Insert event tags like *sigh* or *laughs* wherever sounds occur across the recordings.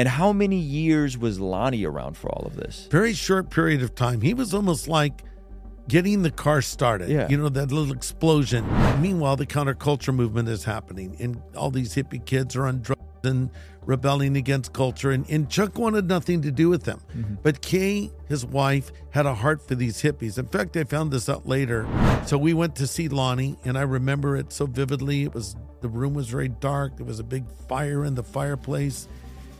And how many years was Lonnie around for all of this? Very short period of time. He was almost like getting the car started. Yeah. You know, that little explosion. Meanwhile, the counterculture movement is happening, and all these hippie kids are on drugs and rebelling against culture. And, and Chuck wanted nothing to do with them. Mm-hmm. But Kay, his wife, had a heart for these hippies. In fact, I found this out later. So we went to see Lonnie, and I remember it so vividly. It was the room was very dark. There was a big fire in the fireplace.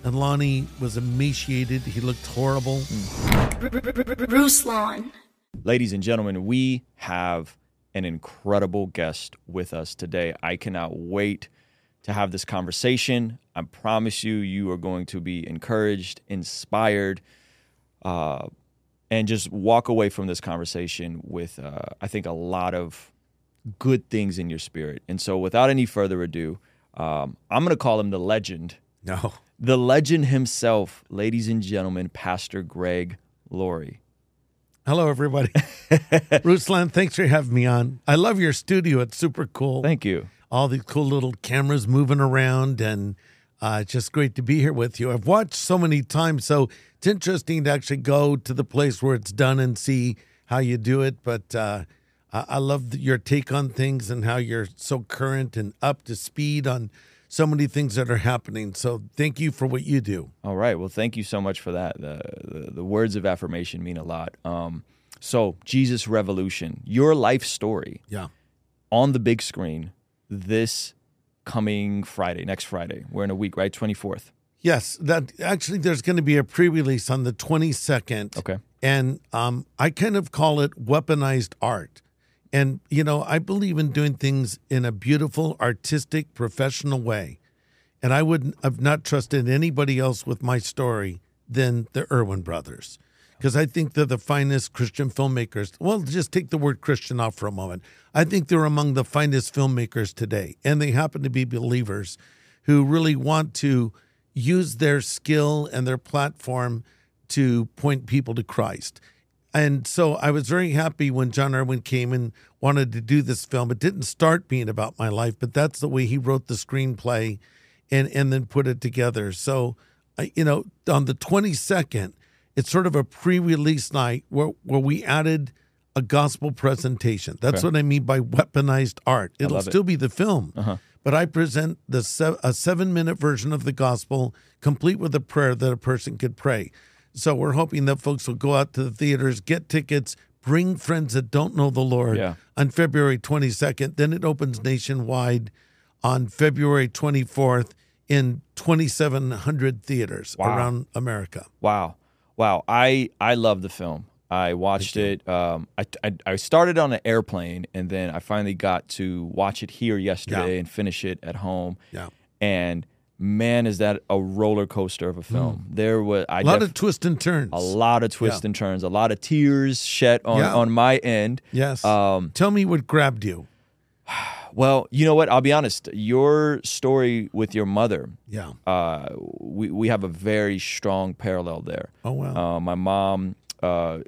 And Lonnie was emaciated. He looked horrible. Ruslan. Ladies and gentlemen, we have an incredible guest with us today. I cannot wait to have this conversation. I promise you, you are going to be encouraged, inspired, uh, and just walk away from this conversation with, uh, I think, a lot of good things in your spirit. And so, without any further ado, um, I'm going to call him the legend, No. The legend himself, ladies and gentlemen, Pastor Greg Laurie. Hello, everybody. *laughs* Ruslan, thanks for having me on. I love your studio. It's super cool. Thank you. All these cool little cameras moving around, and uh, it's just great to be here with you. I've watched so many times, so it's interesting to actually go to the place where it's done and see how you do it. But uh, I I love your take on things and how you're so current and up to speed on so many things that are happening. So thank you for what you do. All right. Well, thank you so much for that. The, the, the words of affirmation mean a lot. Um, so, Jesus Revolution, your life story Yeah. on the big screen this coming Friday, next Friday. We're in a week, right? 24th. Yes, that actually there's going to be a pre-release on the 22nd. Okay. And um, I kind of call it weaponized art. And you know, I believe in doing things in a beautiful, artistic, professional way. And I would have not trusted anybody else with my story than the Erwin brothers. Because I think they're the finest Christian filmmakers. Well, just take the word Christian off for a moment. I think they're among the finest filmmakers today. And they happen to be believers who really want to use their skill and their platform to point people to Christ. And so I was very happy when Jon Erwin came and wanted to do this film. It didn't start being about my life, but that's the way he wrote the screenplay and and then put it together. So, I- you know, on the 22nd, it's sort of a pre-release night where where we added a gospel presentation. That's Okay. what I mean by weaponized art. It'll love it. still be the film, uh-huh. but I present the se- a seven-minute version of the gospel, complete with a prayer that a person could pray. So we're hoping that folks will go out to the theaters, get tickets, bring friends that don't know the Lord Yeah. on February 22nd. Then it opens nationwide on February 24th in 2,700 theaters Wow. around America. Wow, wow! I I love the film. I watched it. Um, I, I I started on an airplane, and then I finally got to watch it here yesterday Yeah. and finish it at home. Yeah. And man, is that a roller coaster of a film? There was I A lot def- of twists and turns. a lot of twists Yeah. and turns, a lot of tears shed on Yeah. on my end. Yes. Um, Tell me what grabbed you. *sighs* well, you know what? I'll be honest. Your story with your mother, Yeah. uh, we we have a very strong parallel there. Oh, wow. Uh, my mom uh,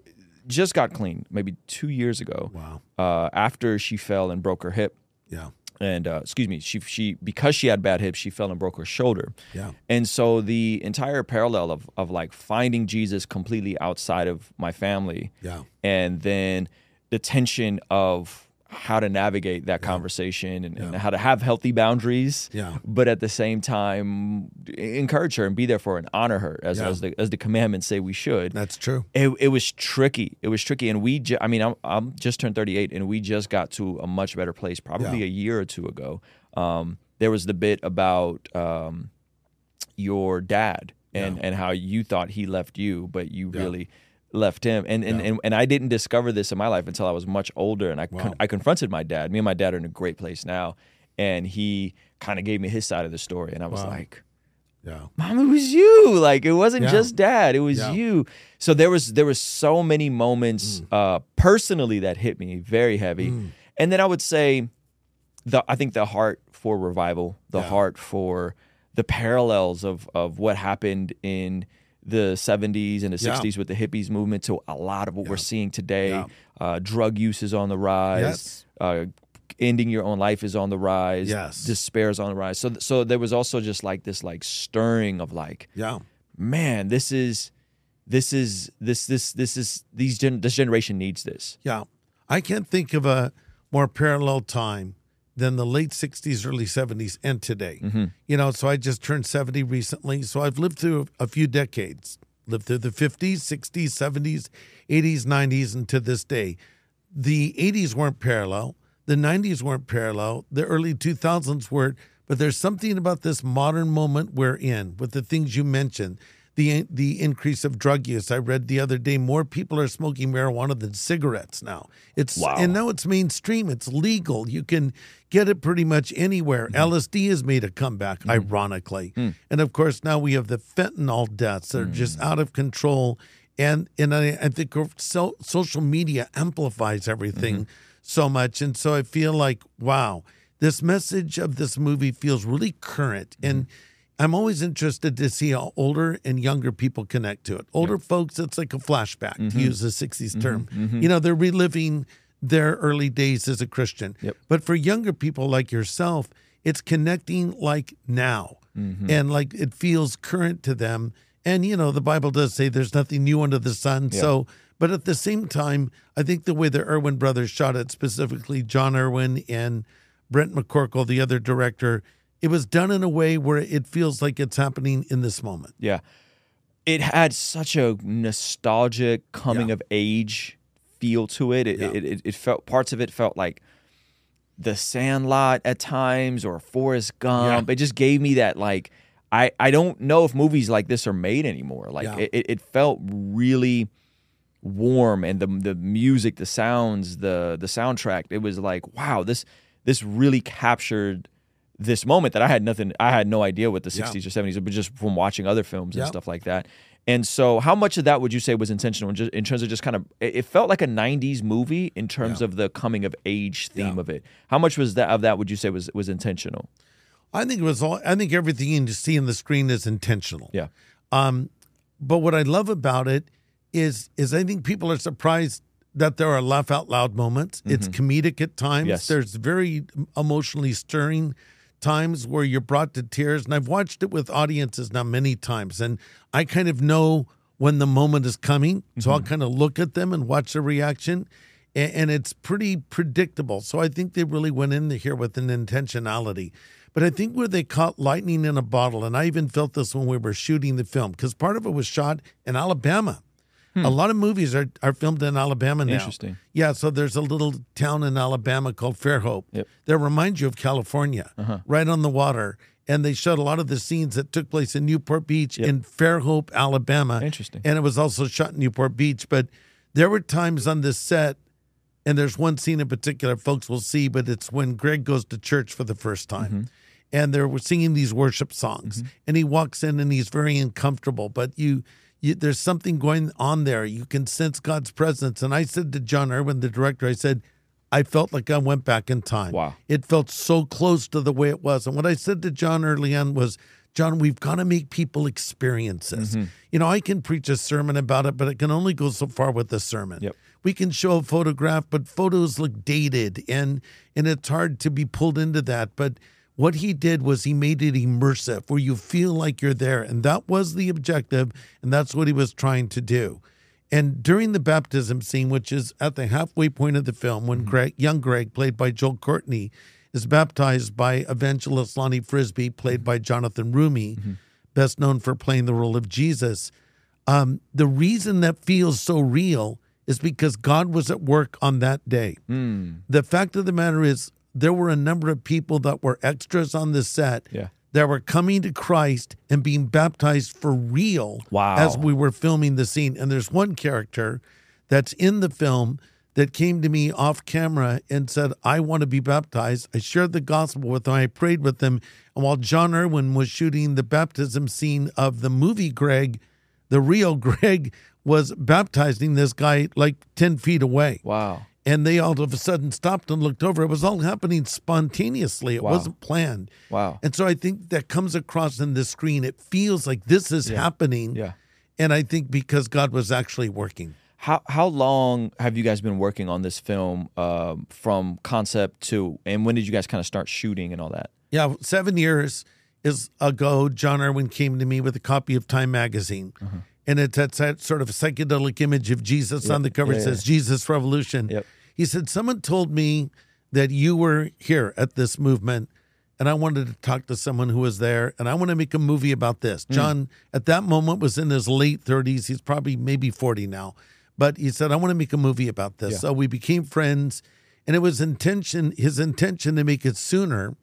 just got clean maybe two years ago. Wow. Uh, after she fell and broke her hip, Yeah. And uh, excuse me, she she because she had bad hips, she fell and broke her shoulder. Yeah. And so the entire parallel of of like finding Jesus completely outside of my family, Yeah. and then the tension of how to navigate that conversation and, and how to have healthy boundaries, Yeah. but at the same time encourage her and be there for her and honor her as, Yeah. as the as the commandments say we should. That's true. It, it was tricky. It was tricky, and we. Ju- I mean, I'm, I'm just turned 38, and we just got to a much better place, probably Yeah. a year or two ago. Um, there was the bit about um, your dad and and how you thought he left you, but you Yeah. really left him. And and, Yeah. and and I didn't discover this in my life until I was much older, and I con- I confronted my dad. Me and my dad are in a great place now, and he kind of gave me his side of the story, and I was Wow. like Yeah. mom it was you like it wasn't Yeah. just dad it was Yeah. you so there was there was so many moments Mm. uh personally that hit me very heavy and then i would say the i think the heart for revival the heart for the parallels of of what happened in the 70s and the Yeah. 60s with the hippies movement to a lot of what we're seeing today Yeah. uh drug use is on the rise Yes. uh ending your own life is on the rise Yes. despair is on the rise so so there was also just like this like stirring of like Yeah. man, this is this is this this this is these gen- this generation needs this. Yeah. I can't think of a more parallel time than the late 60s, early 70s, and today. Mm-hmm. You know, so I just turned 70 recently. So I've lived through a few decades, lived through the 50s, 60s, 70s, 80s, 90s, and to this day. The 80s weren't parallel, the 90s weren't parallel, the early 2000s weren't. But there's something about this modern moment we're in with the things you mentioned the the increase of drug use. I read the other day more people are smoking marijuana than cigarettes now. It's Wow. and now it's mainstream. It's legal. You can get it pretty much anywhere. Mm-hmm. LSD has made a comeback, mm-hmm. ironically, hmm. and of course now we have the fentanyl deaths that are just mm. out of control. And and I, I think so, social media amplifies everything mm-hmm. so much, and so I feel like wow, this message of this movie feels really current and. I'm always interested to see how older and younger people connect to it. Older folks, it's like a flashback, to mm-hmm. use the 60s mm-hmm. term. Mm-hmm. You know, they're reliving their early days as a Christian. Yep. But for younger people like yourself, it's connecting like now. And like it feels current to them. And, you know, the Bible does say there's nothing new under the sun. So, but at the same time, I think the way the Erwin brothers shot it, specifically Jon Erwin and Brent McCorkle, the other director, it was done in a way where it feels like it's happening in this moment. Yeah. It had such a nostalgic coming Yeah. of age feel to it. It, Yeah. it, it. it felt parts of it felt like the Sandlot at times or Forrest Gump. It just gave me that like I I don't know if movies like this are made anymore. Like Yeah. it, it, it felt really warm and the the music, the sounds, the the soundtrack. It was like wow, this this really captured this moment that I had nothing, I had no idea what the Yeah. 60s or 70s, but just from watching other films and Yep. stuff like that. And so, how much of that would you say was intentional in, just, in terms of just kind of, it felt like a 90s movie in terms Yeah. of the coming of age theme Yeah. of it. How much was that of that would you say was was intentional? I think it was all. I think everything you see on the screen is intentional. Yeah. Um, but what I love about it is is I think people are surprised that there are laugh out loud moments. It's comedic at times. Mm-hmm. Yes. There's very emotionally stirring times where you're brought to tears, and I've watched it with audiences now many times, and I kind of know when the moment is coming, so I'll mm-hmm. kind of look at them and watch their reaction. a- And it's pretty predictable. So I think they really went in here with an intentionality. But I think where they caught lightning in a bottle, and I even felt this when we were shooting the film, because part of it was shot in Alabama. Hmm. A lot of movies are, are filmed in Alabama now. Interesting. Yeah, so there's a little town in Alabama called Fairhope Yep. that reminds you of California, uh-huh. right on the water. And they shot a lot of the scenes that took place in Newport Beach in Fairhope, Alabama. Interesting. And it was also shot in Newport Beach. But there were times on this set, and there's one scene in particular folks will see, but it's when Greg goes to church for the first time. Mm-hmm. And they're singing these worship songs. Mm-hmm. And he walks in and he's very uncomfortable. But you, you there's something going on there. You can sense God's presence. And I said to Jon Erwin, the director, I said, I felt like I went back in time. Wow. It felt so close to the way it was. And what I said to Jon early on was, Jon, we've got to make people experience this. Mm-hmm. You know, I can preach a sermon about it, but it can only go so far with the sermon. Yep. We can show a photograph, but photos look dated and and it's hard to be pulled into that. But what he did was he made it immersive where you feel like you're there. And that was the objective, and that's what he was trying to do. And during the baptism scene, which is at the halfway point of the film, when mm-hmm. Greg, young Greg, played by Joel Courtney, is baptized by evangelist Lonnie Frisbee, played mm-hmm. by Jonathan Roumie, mm-hmm. best known for playing the role of Jesus. Um, the reason that feels so real is because God was at work on that day. Mm. The fact of the matter is, there were a number of people that were extras on the set Yeah. that were coming to Christ and being baptized for real Wow. as we were filming the scene. And there's one character that's in the film that came to me off camera and said, I want to be baptized. I shared the gospel with them. I prayed with them. And while Jon Erwin was shooting the baptism scene of the movie Greg, the real *laughs* Greg was baptizing this guy like 10 feet away. Wow. And they all of a sudden stopped and looked over. It was all happening spontaneously. It Wow. wasn't planned. Wow. And so I think that comes across in the screen. It feels like this is happening. Yeah. And I think because God was actually working. How how long have you guys been working on this film um, from concept to and when did you guys kind of start shooting and all that? Yeah, seven years. is ago, Jon Erwin came to me with a copy of Time magazine. Uh-huh. And it's that that sort of psychedelic image of Jesus on the cover. Yeah, It yeah. says Jesus Revolution. Yep. He said, Someone told me that you were here at this movement, and I wanted to talk to someone who was there, and I want to make a movie about this. Hmm. Jon, at that moment, was in his late 30s. He's probably maybe 40 now. But he said, I want to make a movie about this. Yeah. So we became friends, and it was intention, his intention to make it sooner,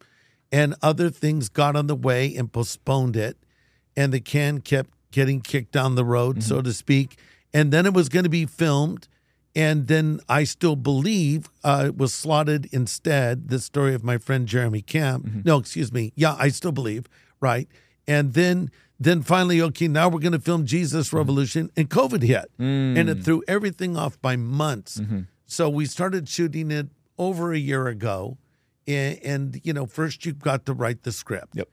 and other things got on the way and postponed it and the can kept getting kicked down the road, Mm-hmm. so to speak. And then it was going to be filmed. And then I still believe uh, it was slotted instead, the story of my friend Jeremy Camp. Mm-hmm. No, excuse me. Yeah, I still believe, right? And then then finally, okay, now we're going to film Mm-hmm. Jesus Revolution, and COVID hit, and Mm. it threw everything off by months. So we started shooting it over a year ago, and, and you know, first you've got to write the script Yep.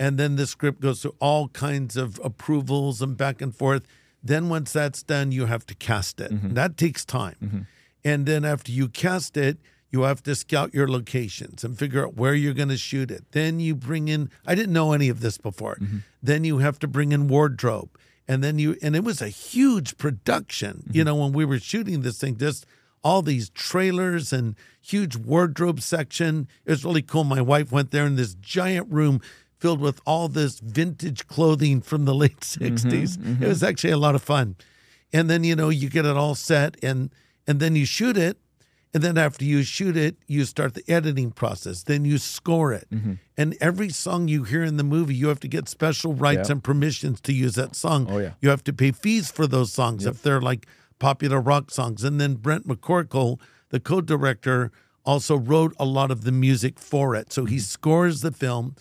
And then the script goes through all kinds of approvals and back and forth. Then once that's done, you have to cast it. Mm-hmm. That takes time. And then after you cast it, you have to scout your locations and figure out where you're going to shoot it. Then you bring in I didn't know any of this before. Mm-hmm. Then you have to bring in wardrobe. And then you and it was a huge production. Mm-hmm. You know, when we were shooting this thing, just all these trailers and huge wardrobe section. It was really cool. My wife went there in this giant room filled with all this vintage clothing from the late 60s. It was actually a lot of fun. And then, you know, you get it all set and and then you shoot it. And then after you shoot it, you start the editing process. Then you score it. Mm-hmm. And every song you hear in the movie, you have to get special rights Yeah. and permissions to use that song. Oh, yeah. You have to pay fees for those songs if they're like popular rock songs. And then Brent McCorkle, the co-director, also wrote a lot of the music for it. So he Mm-hmm. scores the film,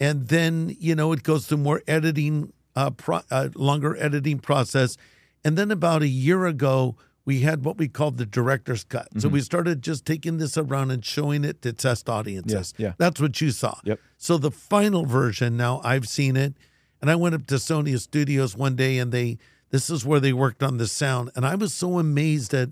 and then you know it goes through more editing, uh, pro- uh, longer editing process. And then about a year ago, we had what we called the director's cut. Mm-hmm. So we started just taking this around and showing it to test audiences. Yeah, yeah. That's what you saw. Yep. So the final version now I've seen it, and I went up to Sony Studios one day, and they this is where they worked on the sound, and I was so amazed at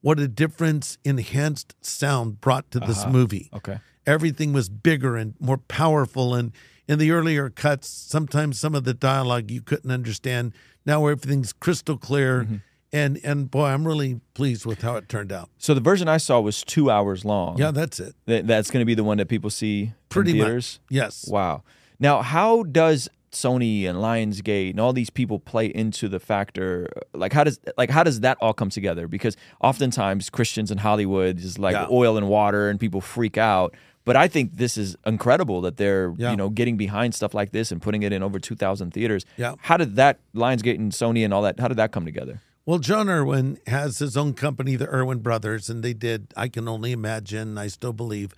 what a difference enhanced sound brought to this movie. Okay. Everything was bigger and more powerful, and in the earlier cuts, sometimes some of the dialogue you couldn't understand. Now everything's crystal clear, Mm-hmm. and and boy, I'm really pleased with how it turned out. So the version I saw was two hours long. Yeah, that's it. Th- that's going to be the one that people see Pretty in much. theaters. Yes. Wow. Now, how does Sony and Lionsgate and all these people play into the factor? Like, how does like how does that all come together? Because oftentimes Christians in Hollywood is like Yeah. oil and water, and people freak out. But I think this is incredible that they're Yeah. you know getting behind stuff like this and putting it in over two thousand theaters. Yeah. How did that Lionsgate and Sony and all that? How did that come together? Well, Jon Erwin has his own company, the Erwin Brothers, and they did, I can only imagine, I still believe.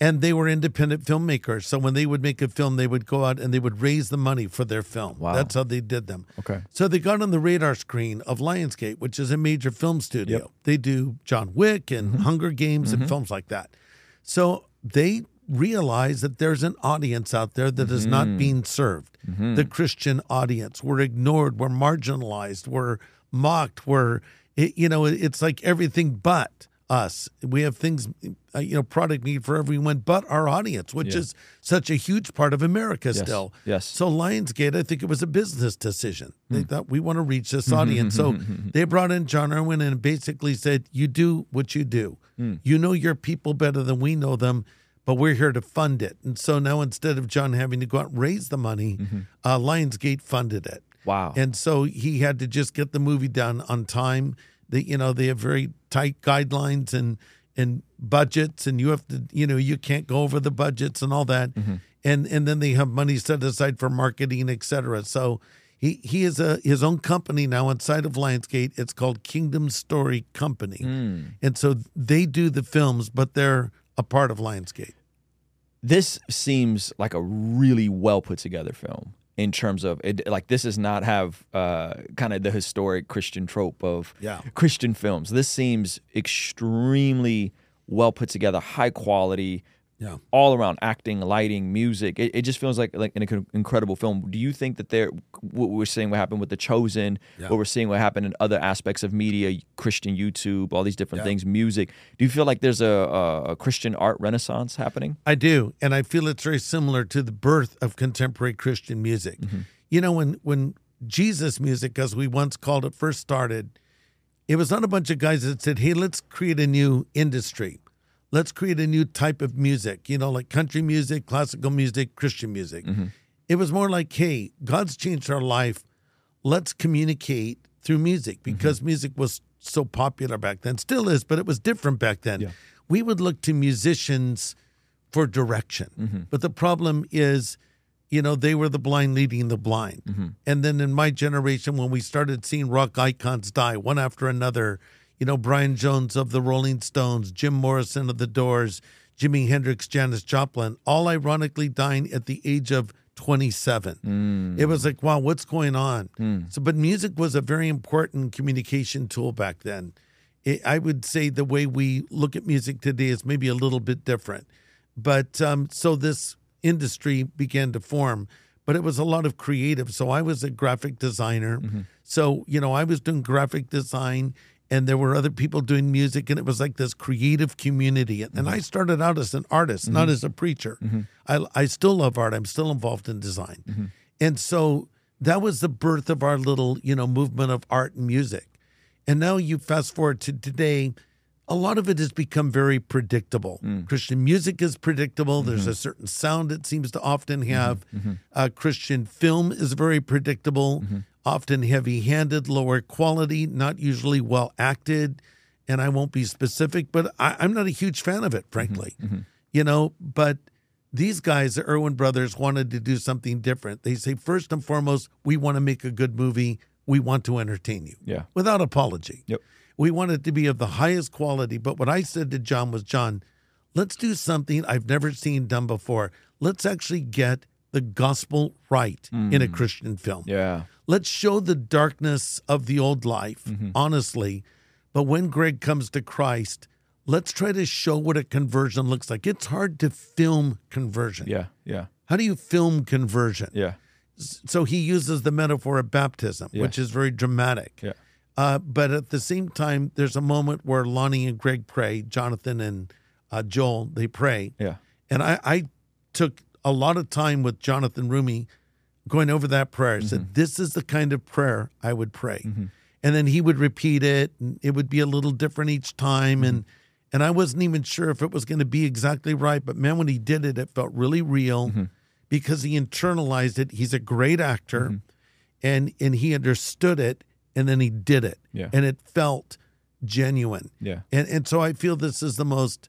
And they were independent filmmakers. So when they would make a film, they would go out and they would raise the money for their film. Wow. That's how they did them. Okay. So they got on the radar screen of Lionsgate, which is a major film studio. They do John Wick and mm-hmm. Hunger Games and mm-hmm. films like that. So they realize that there's an audience out there that is not mm-hmm. being served. Mm-hmm. The Christian audience. We're ignored, we're marginalized, we're mocked, we're, it, you know, it's like everything but us. We have things, uh, you know, product need for everyone but our audience, which Yeah. is such a huge part of America still. Yes. So Lionsgate, I think it was a business decision. They thought we want to reach this audience. so *laughs* they brought in Jon Erwin and basically said, "You do what you do. You know your people better than we know them." But we're here to fund it. And so now instead of Jon having to go out and raise the money, uh, Lionsgate funded it. Wow. And so he had to just get the movie done on time. They, you know, they have very tight guidelines and and budgets, and you have to, you know, you can't go over the budgets and all that. Mm-hmm. And and then they have money set aside for marketing, etc. So he he is a his own company now inside of Lionsgate. It's called Kingdom Story Company, mm. and so they do the films, but they're a part of Lionsgate. this seems like a really well put together film in terms of it like this does not have uh, kind of the historic christian trope of Yeah. christian films this seems extremely well put together high quality Yeah. all around acting, lighting, music. It, it just feels like like an incredible film. Do you think that there, what we're seeing what happened with The Chosen, Yeah. what we're seeing what happened in other aspects of media, Christian YouTube, all these different Yeah. things, music. Do you feel like there's a, a, a Christian art renaissance happening? I do, and I feel it's very similar to the birth of contemporary Christian music. Mm-hmm. You know, when when Jesus music, as we once called it, first started, it was not a bunch of guys that said, "Hey, let's create a new industry. Let's create a new type of music." You know, like country music, classical music, Christian music. Mm-hmm. It was more like, "Hey, God's changed our life. Let's communicate through music mm-hmm. because music was so popular back then, still is, but it was different back then." Yeah. We would look to musicians for direction. Mm-hmm. But the problem is, you know, they were the blind leading the blind. And then in my generation, when we started seeing rock icons die one after another, you know, Brian Jones of the Rolling Stones, Jim Morrison of the Doors, Jimi Hendrix, Janis Joplin, all ironically dying at the age of 27. Mm. It was like, wow, what's going on? Hmm. So, but music was a very important communication tool back then. It, I would say the way we look at music today is maybe a little bit different. But um, so this industry began to form, but it was a lot of creative. So I was a graphic designer. Mm-hmm. So, you know, I was doing graphic design and there were other people doing music and it was like this creative community. And mm-hmm. I started out as an artist, not mm-hmm. as a preacher. Mm-hmm. I, I still love art. I'm still involved in design. And so that was the birth of our little, you know, movement of art and music. And now you fast forward to today, a lot of it has become very predictable. Mm. Christian music is predictable. There's a certain sound it seems to often have. Uh, Christian film is very predictable, often heavy handed, lower quality, not usually well acted. And I won't be specific, but I, I'm not a huge fan of it, mm-hmm, frankly. Mm-hmm. You know, but these guys, the Erwin brothers, wanted to do something different. They say, first and foremost, we want to make a good movie. We want to entertain you Yeah. without apology. Yep. We want it to be of the highest quality. But what I said to Jon was, Jon, let's do something I've never seen done before. Let's actually get the gospel right in a mm. Christian film. Yeah. Let's show the darkness of the old life, honestly. But when Greg comes to Christ, let's try to show what a conversion looks like. It's hard to film conversion. Yeah. Yeah. How do you film conversion? Yeah. So he uses the metaphor of baptism, Yeah. which is very dramatic. Yeah. Uh, but at the same time, there's a moment where Lonnie and Greg pray, Jonathan and uh, Joel, they pray. Yeah. And I, I took a lot of time with Jonathan Roumie going over that prayer. I said, mm-hmm. This is the kind of prayer I would pray. Mm-hmm. And then he would repeat it, and it would be a little different each time. Mm-hmm. And and I wasn't even sure if it was going to be exactly right. But man, when he did it, it felt really real because he internalized it. He's a great actor and and he understood it and then he did it. Yeah. And it felt genuine. Yeah. And and so I feel this is the most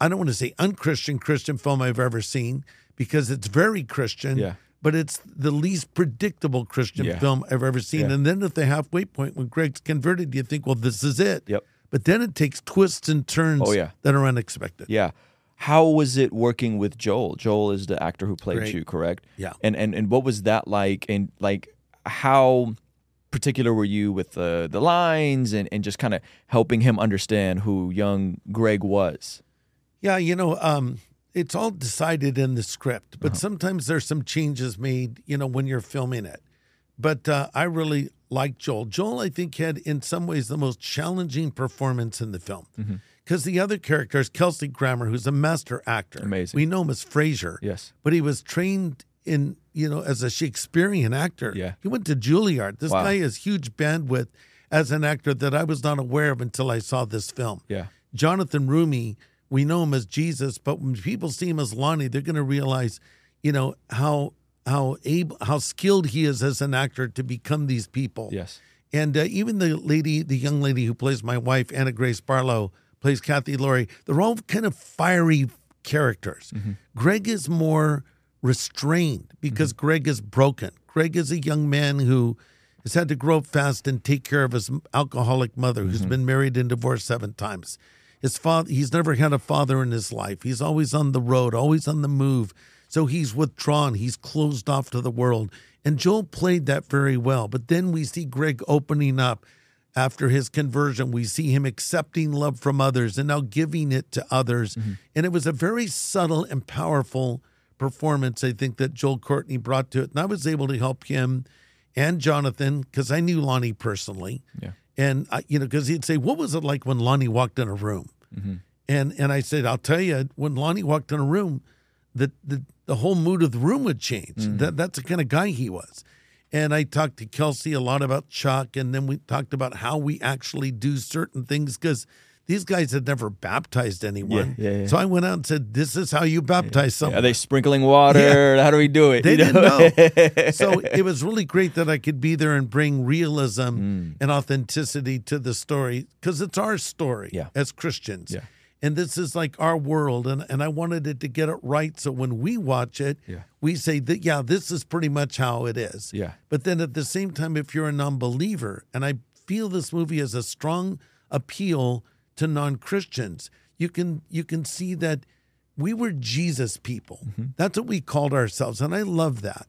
I don't want to say unchristian Christian film I've ever seen because it's very Christian. Yeah. But it's the least predictable Christian Yeah. film I've ever seen. Yeah. And then at the halfway point when Greg's converted, you think, well, this is it. Yep. But then it takes twists and turns Oh, yeah. that are unexpected. Yeah. How was it working with Joel? Joel is the actor who played Great. you, correct? Yeah. And and and what was that like? And like how particular were you with the the lines and and just kind of helping him understand who young Greg was? Yeah, you know, um, it's all decided in the script, Uh-huh. but sometimes there's some changes made, you know, when you're filming it. But uh, I really like Joel. Joel, I think, had in some ways the most challenging performance in the film. Mm-hmm. Because the other character is Kelsey Grammer, who's a master actor. Amazing. We know him as Frasier. Yes. But he was trained in, you know, as a Shakespearean actor. Yeah. He went to Juilliard. This Wow. guy has huge bandwidth as an actor that I was not aware of until I saw this film. Yeah. Jonathan Roumie, we know him as Jesus, but when people see him as Lonnie, they're going to realize, you know, how how able, how skilled he is as an actor to become these people. Yes. And uh, even the lady, the young lady who plays my wife, Anna Grace Barlow, plays Cathe Laurie. They're all kind of fiery characters. Mm-hmm. Greg is more restrained because mm-hmm. Greg is broken. Greg is a young man who has had to grow up fast and take care of his alcoholic mother, who's mm-hmm. been married and divorced seven times. His father, he's never had a father in his life. He's always on the road, always on the move. So he's withdrawn. He's closed off to the world. And Joel played that very well. But then we see Greg opening up, after his conversion. We see him accepting love from others and now giving it to others. Mm-hmm. And it was a very subtle and powerful performance, I think, that Joel Courtney brought to it. And I was able to help him and Jonathan because I knew Lonnie personally. Yeah. And, I, you know, because he'd say, What was it like when Lonnie walked in a room? Mm-hmm. And and I said, I'll tell you, when Lonnie walked in a room, the the, the whole mood of the room would change. Mm-hmm. That that's the kind of guy he was. And I talked to Kelsey a lot about Chuck, and then we talked about how we actually do certain things because these guys had never baptized anyone. Yeah, yeah, yeah. So I went out and said, "This is how you baptize someone." Are they sprinkling water? *laughs* How do we do it? They You didn't know? know. *laughs* so it was really great that I could be there and bring realism Mm. and authenticity to the story because it's our story as Christians. Yeah. And this is like our world. And, and I wanted it to get it right. So when we watch it, Yeah. we say that, yeah, this is pretty much how it is. Yeah. But then at the same time, if you're a non believer, and I feel this movie has a strong appeal to non Christians, you can you can see that we were Jesus people. That's what we called ourselves. And I love that.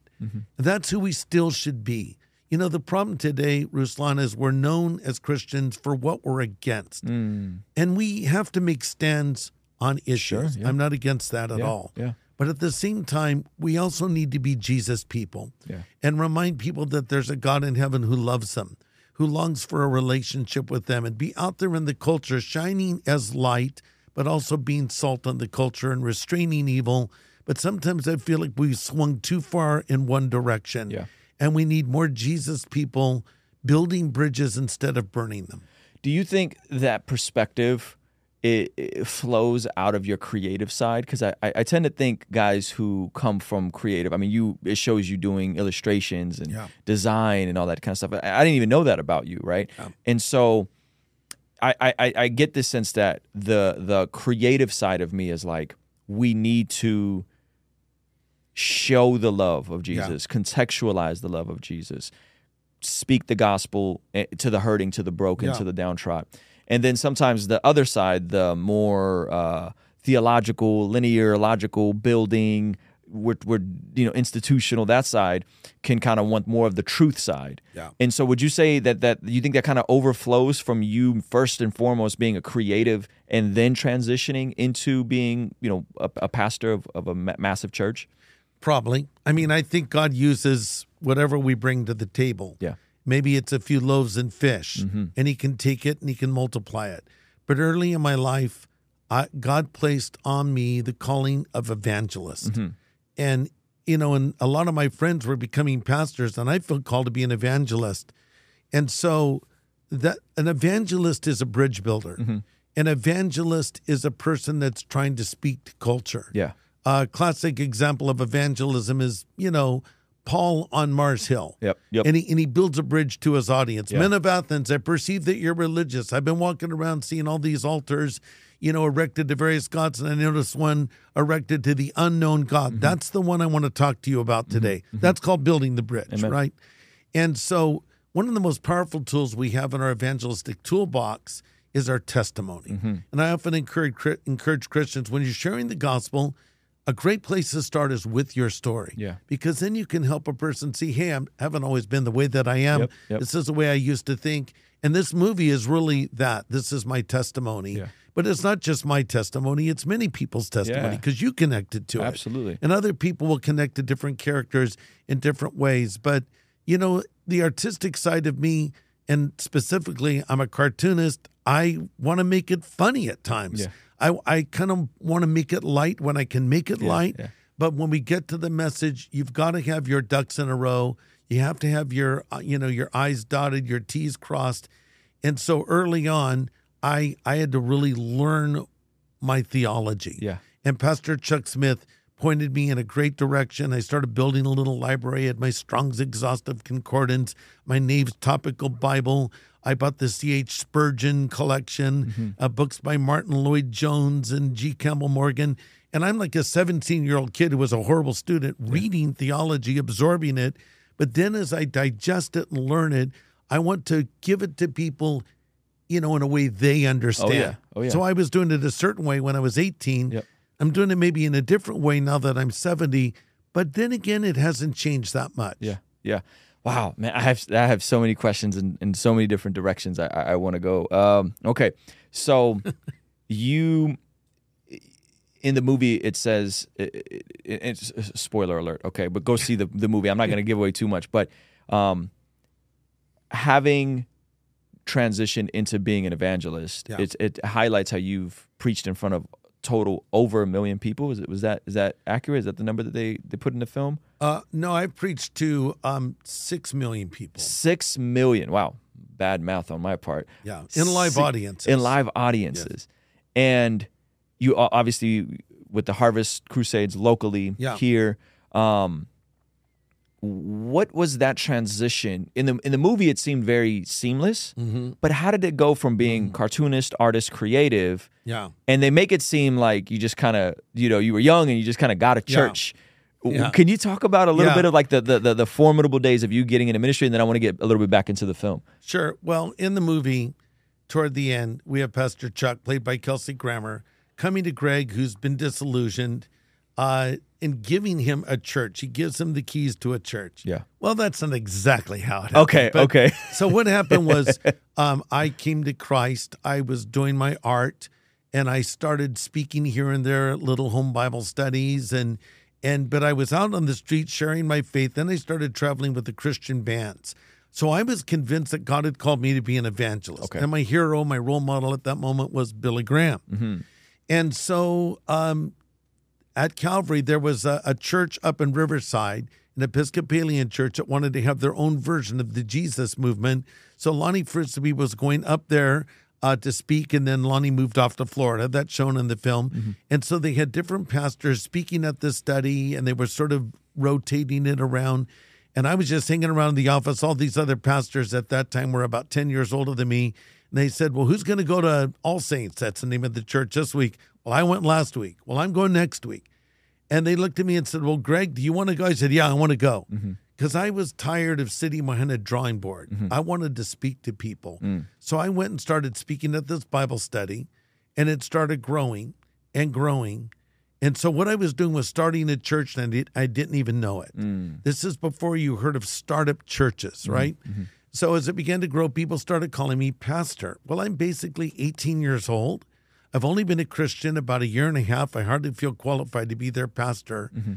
That's who we still should be. You know, the problem today, Ruslan, is we're known as Christians for what we're against. Mm. And we have to make stands on issues. yeah. I'm not against that at Yeah, all. yeah. But at the same time, we also need to be Jesus people and remind people that there's a God in heaven who loves them, who longs for a relationship with them, and be out there in the culture, shining as light, but also being salt on the culture and restraining evil. But sometimes I feel like we've swung too far in one direction. Yeah. And we need more Jesus people building bridges instead of burning them. Do you think that perspective it, it flows out of your creative side? Because I, I I tend to think guys who come from creative. I mean, you it shows you doing illustrations and Yeah. design and all that kind of stuff. I, I didn't even know that about you, right? And so. I, I, I- get this sense that the the creative side of me is like we need to show the love of Yeah. Jesus, contextualize the love of Jesus, speak the gospel eh, to the hurting, to the broken, Yeah. to the downtrodden. And then sometimes the other side, the more uh, theological, linear, logical building, we're, we're you know institutional. That side can kind of want more of the truth side. Yeah. And so, would you say that that you think that kind of overflows from you first and foremost being a creative, and then transitioning into being you know a, a pastor of, of a ma- massive church? Probably. I mean, I think God uses whatever we bring to the table. Yeah. Maybe it's a few loaves and fish, mm-hmm. and He can take it and He can multiply it. But early in my life, I, God placed on me the calling of evangelist. Mm-hmm. And, you know, and a lot of my friends were becoming pastors, and I felt called to be an evangelist. And so that an evangelist is a bridge builder. Mm-hmm. An evangelist is a person that's trying to speak to culture. Yeah. A classic example of evangelism is, you know, Paul on Mars Hill. Yep. Yep. And he, and he builds a bridge to his audience. Yeah. Men of Athens, I perceive that you're religious. I've been walking around seeing all these altars, you know, erected to various gods, and I noticed one erected to the unknown God. Mm-hmm. That's the one I want to talk to you about today. That's called building the bridge, Amen. right? And so, one of the most powerful tools we have in our evangelistic toolbox is our testimony. Mm-hmm. And I often encourage encourage Christians when you're sharing the gospel, a great place to start is with your story. Yeah. Because then you can help a person see, hey, I haven't always been the way that I am. Yep, yep. This is the way I used to think. And this movie is really that. This is my testimony. Yeah. But it's not just my testimony, it's many people's testimony Yeah. because you connected to it. Absolutely. And other people will connect to different characters in different ways. But, you know, the artistic side of me, and specifically, I'm a cartoonist, I want to make it funny at times. Yeah. I, I kind of want to make it light when I can make it light. yeah. But when we get to the message, you've got to have your ducks in a row. You have to have your, uh, you know, your I's dotted, your T's crossed. And so early on, I I had to really learn my theology. Yeah. And Pastor Chuck Smith pointed me in a great direction. I started building a little library. at my Strong's Exhaustive Concordance, my Nave's Topical Bible. I bought the C.H. Spurgeon collection, uh, books by Martyn Lloyd-Jones and G. Campbell Morgan. And I'm like a 17 year old kid who was a horrible student, reading theology, absorbing it. But then as I digest it and learn it, I want to give it to people, you know, in a way they understand. Oh, yeah. Oh, yeah. So I was doing it a certain way when I was 18. Yep. I'm doing it maybe in a different way now that I'm 70. But then again, it hasn't changed that much. Yeah, yeah. Wow, man, I have I have so many questions in, in so many different directions I, I, I want to go. Um, okay, so *laughs* you in the movie it says it, it, it's spoiler alert. Okay, but go see the the movie. I'm not going to give away too much, but um, having transitioned into being an evangelist, Yeah. it it highlights how you've preached in front of total over a million people. Is it was that is that accurate? Is that the number that they they put in the film? Uh, no, I preached to um, six million people. Six million. Wow, bad math on my part. Yeah, in live Six- audiences. In live audiences, and you obviously with the Harvest Crusades locally Yeah. here. Um, what was that transition in the in the movie? It seemed very seamless, Mm-hmm. but how did it go from being cartoonist, artist, creative? Yeah. and they make it seem like you just kind of you know you were young and you just kind of got a church W- Yeah. can you talk about a little Yeah. bit of like the, the the the formidable days of you getting into ministry and then i want to get a little bit back into the film Sure. Well, in the movie, toward the end, we have Pastor Chuck, played by Kelsey Grammer, coming to Greg, who's been disillusioned, uh, and giving him a church. He gives him the keys to a church. Yeah. Well, that's not exactly how it happened. Okay, but- okay. so what happened was, *laughs* um, I came to Christ. I was doing my art, and I started speaking here and there at little home Bible studies, and and but I was out on the street sharing my faith. Then I started traveling with the Christian bands. So I was convinced that God had called me to be an evangelist. Okay. And my hero, my role model at that moment was Billy Graham. And so um, at Calvary, there was a, a church up in Riverside, an Episcopalian church that wanted to have their own version of the Jesus movement. So Lonnie Frisbee was going up there uh, to speak, and then Lonnie moved off to Florida. That's shown in the film. And so they had different pastors speaking at the study, and they were sort of rotating it around. And I was just hanging around the office. All these other pastors at that time were about 10 years older than me. And they said, Well, who's going to go to All Saints? That's the name of the church this week. Well, I went last week. Well, I'm going next week. And they looked at me and said, Well, Greg, do you want to go? I said, Yeah, I want to go. Mm-hmm. Because I was tired of sitting behind a drawing board. Mm-hmm. I wanted to speak to people. Mm. So I went and started speaking at this Bible study, and it started growing and growing. And so what I was doing was starting a church, and I, did, I didn't even know it. Mm. This is before you heard of startup churches, mm-hmm. right? So as it began to grow, people started calling me pastor. Well, I'm basically 18 years old. I've only been a Christian about a year and a half. I hardly feel qualified to be their pastor. Mm-hmm.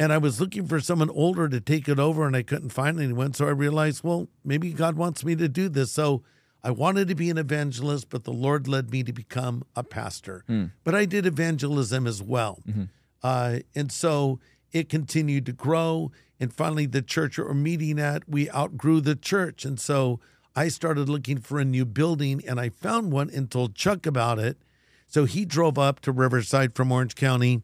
And I was looking for someone older to take it over, and I couldn't find anyone. So I realized, well, maybe God wants me to do this. So I wanted to be an evangelist, but the Lord led me to become a pastor. Hmm. But I did evangelism as well. Mm-hmm. Uh, and so it continued to grow. And finally, the church we're meeting at, we outgrew the church. And so I started looking for a new building, and I found one and told Chuck about it. So he drove up to Riverside from Orange County,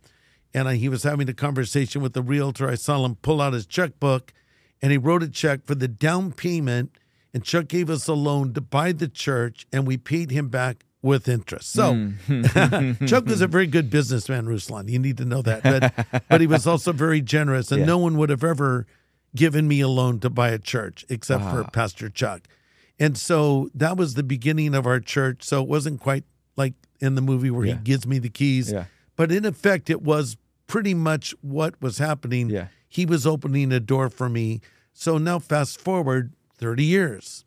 and I, he was having a conversation with the realtor. I saw him pull out his checkbook, and he wrote a check for the down payment. And Chuck gave us a loan to buy the church, and we paid him back with interest. So hmm. *laughs* Chuck was a very good businessman, Ruslan. You need to know that. But, *laughs* but he was also very generous, and Yeah. no one would have ever given me a loan to buy a church except for Pastor Chuck. And so that was the beginning of our church. So it wasn't quite like in the movie where Yeah. he gives me the keys. Yeah. But in effect, it was pretty much what was happening. Yeah. He was opening a door for me. So now, fast forward 30 years.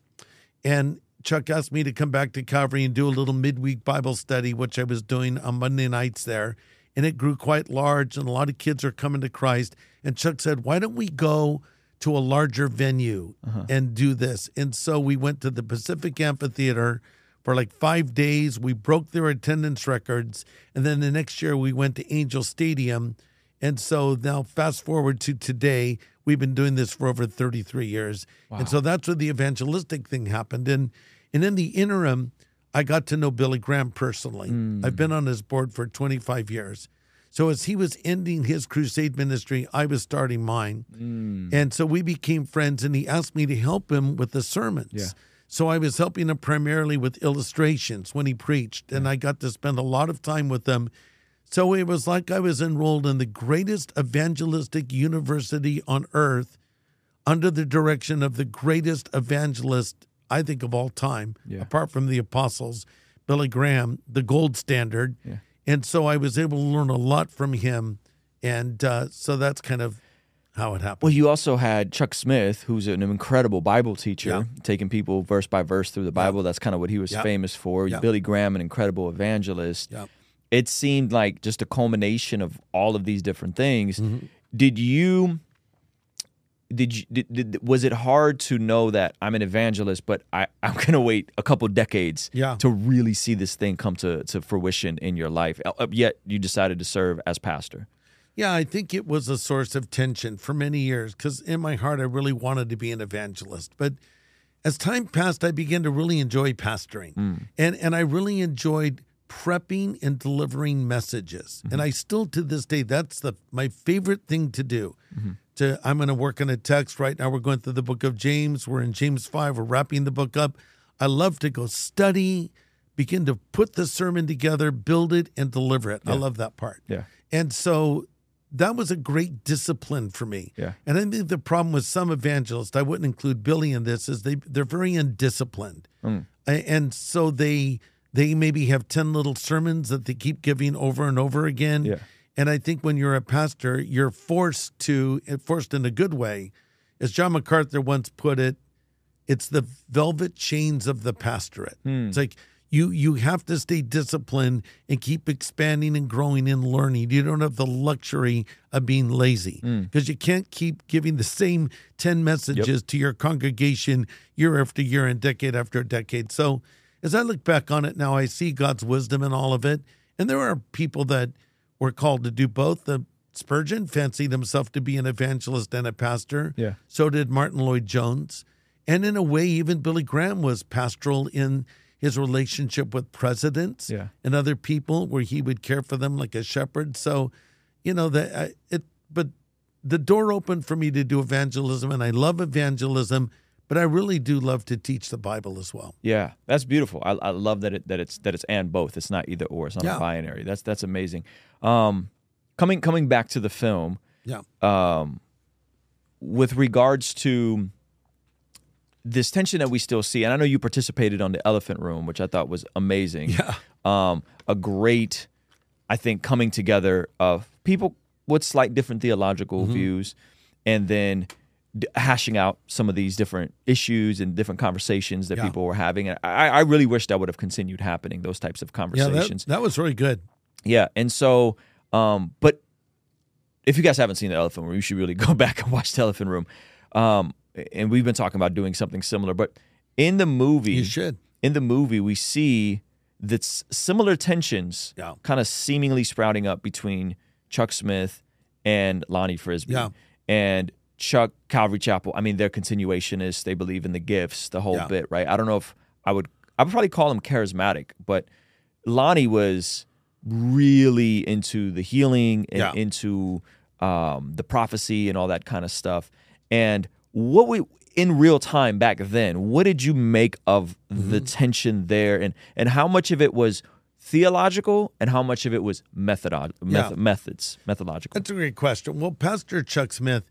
And Chuck asked me to come back to Calvary and do a little midweek Bible study, which I was doing on Monday nights there. And it grew quite large, and a lot of kids are coming to Christ. And Chuck said, Why don't we go to a larger venue uh-huh. and do this? And so we went to the Pacific Amphitheater for like five days. We broke their attendance records. And then the next year we went to Angel Stadium. And so now, fast forward to today, we've been doing this for over 33 years. And so that's where the evangelistic thing happened. And, and in the interim, I got to know Billy Graham personally. Hmm. I've been on his board for 25 years. So as he was ending his crusade ministry, I was starting mine. Hmm. And so we became friends, and he asked me to help him with the sermons. Yeah. So I was helping him primarily with illustrations when he preached, and I got to spend a lot of time with him. So it was like I was enrolled in the greatest evangelistic university on earth under the direction of the greatest evangelist, I think, of all time, Yeah. apart from the apostles, Billy Graham, the gold standard. Yeah. And so I was able to learn a lot from him. And uh, so that's kind of how it happened. Well, you also had Chuck Smith, who's an incredible Bible teacher, Yeah. taking people verse by verse through the Bible. That's kind of what he was Yeah. famous for. Billy Graham, an incredible evangelist. It seemed like just a culmination of all of these different things. Mm-hmm. Did you? Did you? Did, did, was it hard to know that I'm an evangelist, but I, I'm going to wait a couple decades Yeah. to really see this thing come to, to fruition in your life? Uh, Yet you decided to serve as pastor. Yeah, I think it was a source of tension for many years because in my heart, I really wanted to be an evangelist. But as time passed, I began to really enjoy pastoring. Mm. And, and I really enjoyed prepping and delivering messages. Mm-hmm. And I still, to this day, that's the my favorite thing to do. Mm-hmm. To I'm going to work on a text right now. We're going through the book of James. We're in James 5. We're wrapping the book up. I love to go study, begin to put the sermon together, build it, and deliver it. I love that part. Yeah. And so that was a great discipline for me. Yeah. And I think the problem with some evangelists, I wouldn't include Billy in this, is they they're very undisciplined. Mm. And so they they maybe have 10 little sermons that they keep giving over and over again. Yeah. And I think when you're a pastor, you're forced to forced in a good way. As John MacArthur once put it, it's the velvet chains of the pastorate. It's like you you have to stay disciplined and keep expanding and growing and learning. You don't have the luxury of being lazy mm. because you can't keep giving the same 10 messages to your congregation year after year and decade after decade. So as I look back on it now, I see God's wisdom in all of it. And there are people that were called to do both. The Spurgeon fancied himself to be an evangelist and a pastor. Yeah. So did Martyn Lloyd-Jones. And in a way, even Billy Graham was pastoral in his relationship with presidents Yeah. and other people, where he would care for them like a shepherd. So, you know, that I- it. But the door opened for me to do evangelism, and I love evangelism. But I really do love to teach the Bible as well. Yeah, that's beautiful. I, I love that it that it's that it's and both. It's not either or. It's not Yeah. a binary. That's that's amazing. Um, coming coming back to the film, Yeah. um, with regards to this tension that we still see, and I know you participated on the Elephant Room, which I thought was amazing. Yeah. Um, a great, I think, coming together of people with slight different theological Mm-hmm. views, and then d- hashing out some of these different issues and different conversations that Yeah. people were having. And I, I really wish that would have continued happening. Those types of Yeah, conversations. that, that was really good. Yeah, and so, um, but if you guys haven't seen the Elephant Room, you should really *laughs* go back and watch the Elephant Room. Um, and we've been talking about doing something similar, but in the movie, You should. in the movie, we see that similar tensions, Yeah. kind of seemingly sprouting up between Chuck Smith and Lonnie Frisbee, Yeah. and Chuck Calvary Chapel. I mean, they're continuationists. They believe in the gifts, the whole Yeah. bit, right? I don't know if I would. I would probably call them charismatic, but Lonnie was really into the healing and into um, the prophecy and all that kind of stuff. And what we in real time back then, what did you make of the Mm-hmm. tension there, and and how much of it was theological and how much of it was methodod meth- Yeah. methods methodological? That's a great question. Well, Pastor Chuck Smith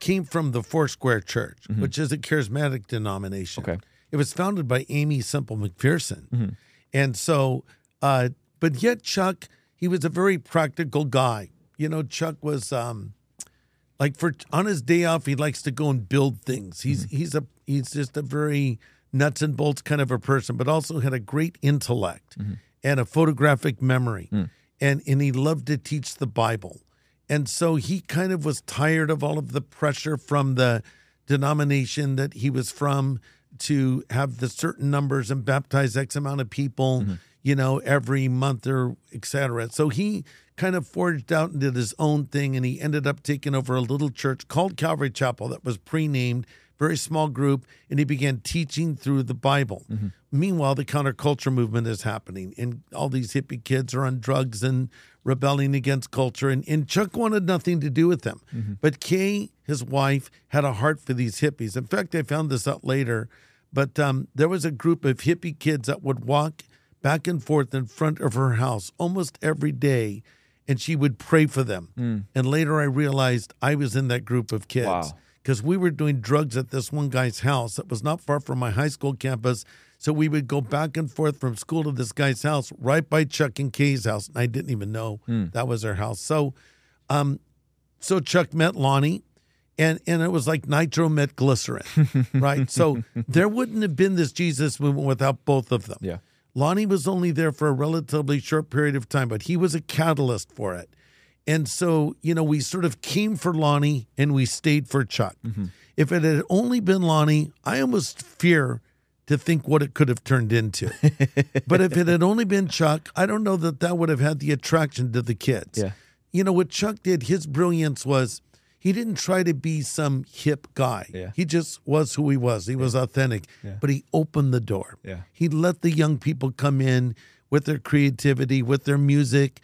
came from the Foursquare Church, which is a charismatic denomination. Mm-hmm. Okay. It was founded by Aimee Semple McPherson. Mm-hmm. And so, uh, but yet Chuck, he was a very practical guy. You know, Chuck was um, like for on his day off, he likes to go and build things. He's Mm-hmm. he's a he's just a very nuts and bolts kind of a person, but also had a great intellect Mm-hmm. and a photographic memory. Mm. And and he loved to teach the Bible. And so he kind of was tired of all of the pressure from the denomination that he was from to have the certain numbers and baptize X amount of people, you know, every month or et cetera. So he kind of forged out and did his own thing. And he ended up taking over a little church called Calvary Chapel that was pre named, very small group. And he began teaching through the Bible. Meanwhile, the counterculture movement is happening, and all these hippie kids are on drugs and rebelling against culture. And, and Chuck wanted nothing to do with them. But Kay, his wife, had a heart for these hippies. In fact, I found this out later, but um, there was a group of hippie kids that would walk back and forth in front of her house almost every day, and she would pray for them. And later I realized I was in that group of kids Wow. because we were doing drugs at this one guy's house that was not far from my high school campus. So we would go back and forth from school to this guy's house right by Chuck and Kay's house. And I didn't even know that was their house. So, um, so Chuck met Lonnie and and it was like nitromethglycerin, *laughs* right? So there wouldn't have been this Jesus movement without both of them. Yeah. Lonnie was only there for a relatively short period of time, but he was a catalyst for it. And so, you know, we sort of came for Lonnie and we stayed for Chuck. Mm-hmm. If it had only been Lonnie, I almost fear to think what it could have turned into. *laughs* but if it had only been Chuck, I don't know that that would have had the attraction to the kids. Yeah. You know, what Chuck did, his brilliance was he didn't try to be some hip guy. Yeah. He just was who he was. He was authentic, but he opened the door. Yeah. He let the young people come in with their creativity, with their music,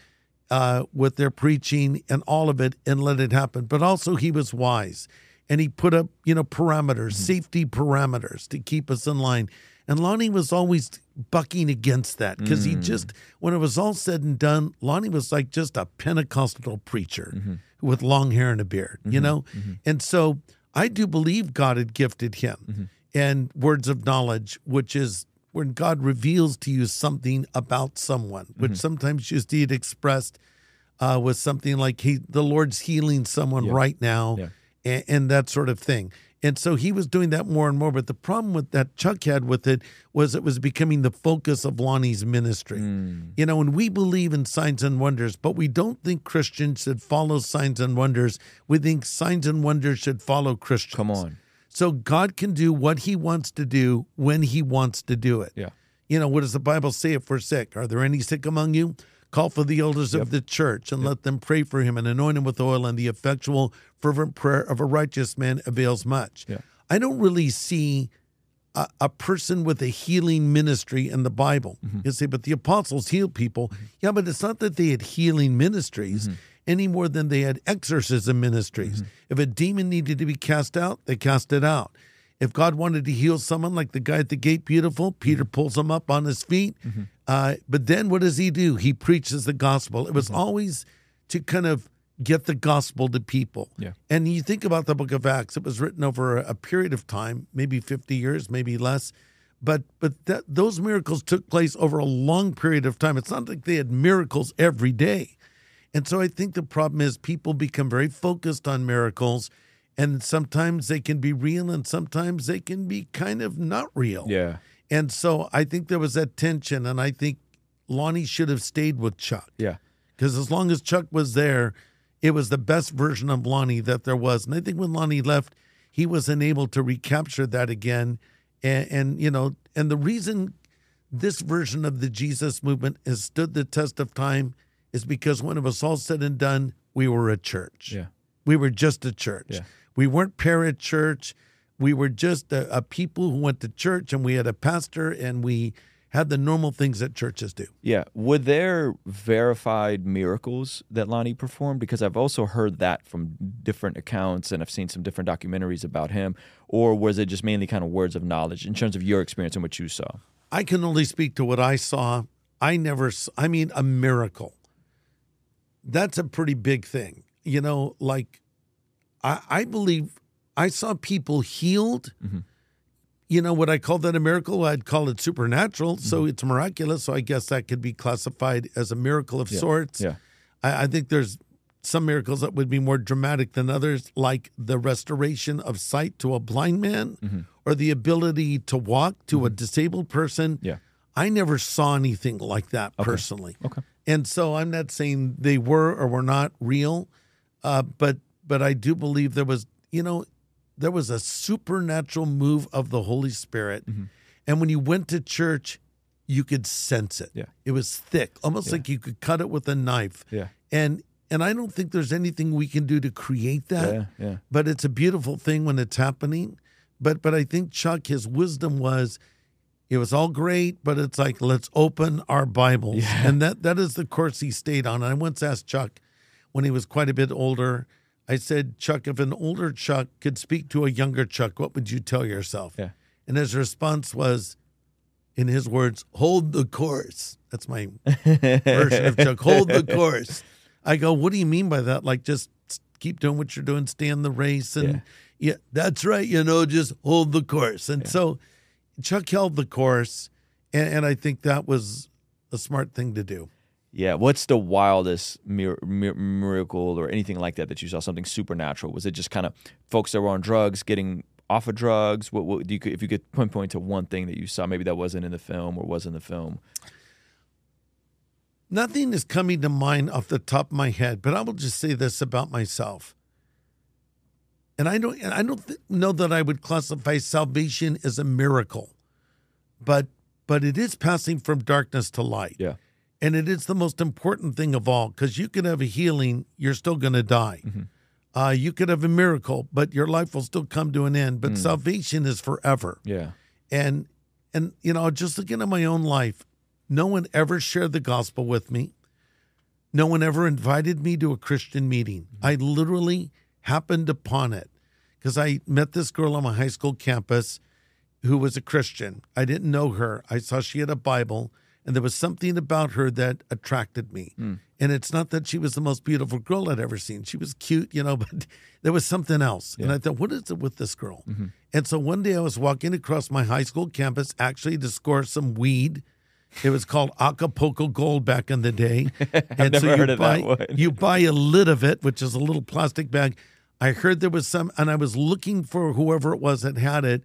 uh, with their preaching, and all of it, and let it happen. But also, he was wise, and he put up, you know, parameters, safety parameters to keep us in line. And Lonnie was always bucking against that because he mm. just, when it was all said and done, Lonnie was like just a Pentecostal preacher mm-hmm. with long hair and a beard, you mm-hmm. know? Mm-hmm. And so I do believe God had gifted him and words of knowledge, which is when God reveals to you something about someone, which sometimes you see it expressed uh, with something like he, the Lord's healing someone right now, Yeah. and, and that sort of thing. And so he was doing that more and more. But the problem with that Chuck had with it was it was becoming the focus of Lonnie's ministry. Mm. You know, and we believe in signs and wonders, but we don't think Christians should follow signs and wonders. We think signs and wonders should follow Christians. Come on. So God can do what he wants to do when he wants to do it. Yeah. You know, what does the Bible say if we're sick? Are there any sick among you? Call for the elders of the church and let them pray for him and anoint him with oil, and the effectual, fervent prayer of a righteous man avails much. Yeah. I don't really see a, a person with a healing ministry in the Bible. Mm-hmm. You say, but the apostles healed people. Mm-hmm. Yeah, but it's not that they had healing ministries mm-hmm. any more than they had exorcism ministries. If a demon needed to be cast out, they cast it out. If God wanted to heal someone, like the guy at the gate, beautiful, Peter mm-hmm. pulls him up on his feet. Mm-hmm. Uh, but then what does he do? He preaches the gospel. It was mm-hmm. always to kind of get the gospel to people. Yeah. And you think about the book of Acts, it was written over a period of time, maybe 50 years, maybe less. But but that those miracles took place over a long period of time. It's not like they had miracles every day. And so I think the problem is people become very focused on miracles and sometimes they can be real and sometimes they can be kind of not real. Yeah. And so I think there was that tension and I think Lonnie should have stayed with Chuck Yeah. because as long as Chuck was there, it was the best version of Lonnie that there was. And I think when Lonnie left, he was unable to recapture that again. And, and you know, and the reason this version of the Jesus movement has stood the test of time is because when it was all said and done, we were a church. Yeah. We were just a church. Yeah. We weren't parachurch. We were just a, a people who went to church and we had a pastor and we had the normal things that churches do. Yeah. Were there verified miracles that Lonnie performed? Because I've also heard that from different accounts and I've seen some different documentaries about him. Or was it just mainly kind of words of knowledge in terms of your experience and what you saw? I can only speak to what I saw. I never, I mean, a miracle. That's a pretty big thing. You know, like I, I believe I saw people healed. Mm-hmm. You know, would I call that a miracle? I'd call it supernatural. So mm-hmm. it's miraculous. So I guess that could be classified as a miracle of sorts. Yeah. I, I think there's some miracles that would be more dramatic than others, like the restoration of sight to a blind man mm-hmm. or the ability to walk to a disabled person. Yeah. I never saw anything like that personally. Okay. And so I'm not saying they were or were not real, uh, but but I do believe there was, you know, there was a supernatural move of the Holy Spirit. Mm-hmm. And when you went to church, you could sense it. Yeah. It was thick, almost like you could cut it with a knife. Yeah. And and I don't think there's anything we can do to create that. Yeah. Yeah. But it's a beautiful thing when it's happening. But but I think Chuck, his wisdom was it was all great, but it's like let's open our Bibles. Yeah. And that that is the course he stayed on. And I once asked Chuck when he was quite a bit older, I said, Chuck, if an older Chuck could speak to a younger Chuck, what would you tell yourself? Yeah. And his response was, in his words, hold the course. That's my version of Chuck. Hold the course. I go, what do you mean by that? Like just keep doing what you're doing, stay in the race, and yeah, that's right. You know, just hold the course. And so Chuck held the course, and, and I think that was a smart thing to do. Yeah. What's the wildest mir- mir- miracle or anything like that that you saw? Something supernatural? Was it just kind of folks that were on drugs getting off of drugs? What, what do you, if you could pinpoint to one thing that you saw, maybe that wasn't in the film or was in the film? Nothing is coming to mind off the top of my head, but I will just say this about myself. And I don't, and I don't th- know that I would classify salvation as a miracle, but but it is passing from darkness to light. Yeah. And it is the most important thing of all because you could have a healing, you're still going to die. Mm-hmm. Uh, you could have a miracle, but your life will still come to an end. But mm. salvation is forever. Yeah. And and you know, just looking at my own life, no one ever shared the gospel with me. No one ever invited me to a Christian meeting. Mm-hmm. I literally happened upon it because I met this girl on my high school campus who was a Christian. I didn't know her. I saw she had a Bible, and there was something about her that attracted me. Hmm. And it's not that she was the most beautiful girl I'd ever seen. She was cute, you know, *laughs* but there was something else. And I thought, what is it with this girl? Mm-hmm. And so one day I was walking across my high school campus actually to score some weed. It was called Acapulco Gold back in the day. *laughs* and you heard of buy, that one. You buy a lid of it, which is a little plastic bag. I heard there was some, and I was looking for whoever it was that had it.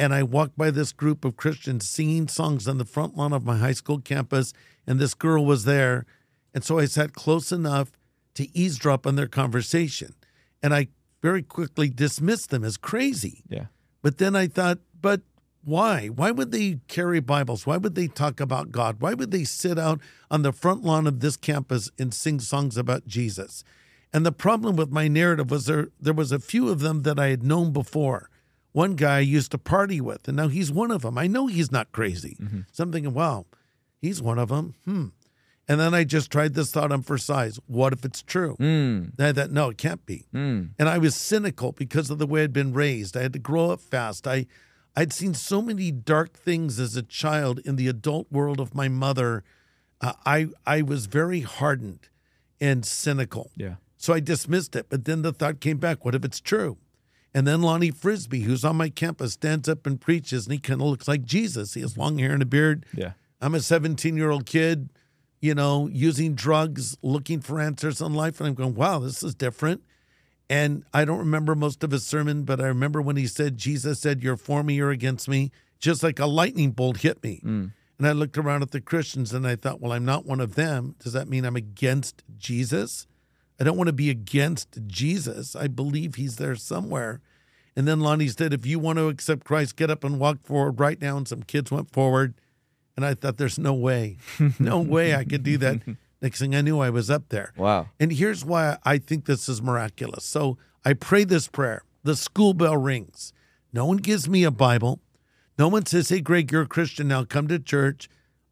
And I walked by this group of Christians singing songs on the front lawn of my high school campus, and this girl was there. And so I sat close enough to eavesdrop on their conversation. And I very quickly dismissed them as crazy. Yeah. But then I thought, but why? Why would they carry Bibles? Why would they talk about God? Why would they sit out on the front lawn of this campus and sing songs about Jesus? And the problem with my narrative was there there was a few of them that I had known before. One guy I used to party with, and now he's one of them. I know he's not crazy. So I'm thinking, wow, he's one of them. Hmm. And then I just tried this thought on for size. What if it's true? And I thought, no, it can't be. And I was cynical because of the way I'd been raised. I had to grow up fast. I, I'd seen so many dark things as a child in the adult world of my mother. Uh, I, I was very hardened and cynical. Yeah. So I dismissed it. But then the thought came back what if it's true? And then Lonnie Frisbee, who's on my campus, stands up and preaches, and he kind of looks like Jesus. He has long hair and a beard. Yeah. I'm a 17 year old kid, you know, using drugs, looking for answers in life. And I'm going, wow, this is different. And I don't remember most of his sermon, but I remember when he said, Jesus said, You're for me, you're against me, just like a lightning bolt hit me. Mm. And I looked around at the Christians and I thought, well, I'm not one of them. Does that mean I'm against Jesus? I don't want to be against Jesus. I believe he's there somewhere. And then Lonnie said, if you want to accept Christ, get up and walk forward right now. And some kids went forward. And I thought, there's no way, *laughs* no way I could do that. Next thing I knew, I was up there. Wow. And here's why I think this is miraculous. So I pray this prayer. The school bell rings. No one gives me a Bible. No one says, Hey, Greg, you're a Christian now, come to church.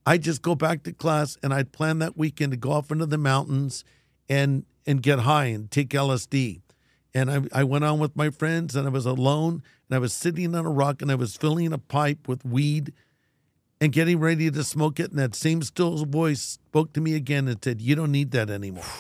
I just go back to class and I'd plan that weekend to go off into the mountains and and get high and take LSD. And I, I went on with my friends and I was alone and I was sitting on a rock and I was filling a pipe with weed and getting ready to smoke it. And that same still voice spoke to me again and said, You don't need that anymore. *sighs*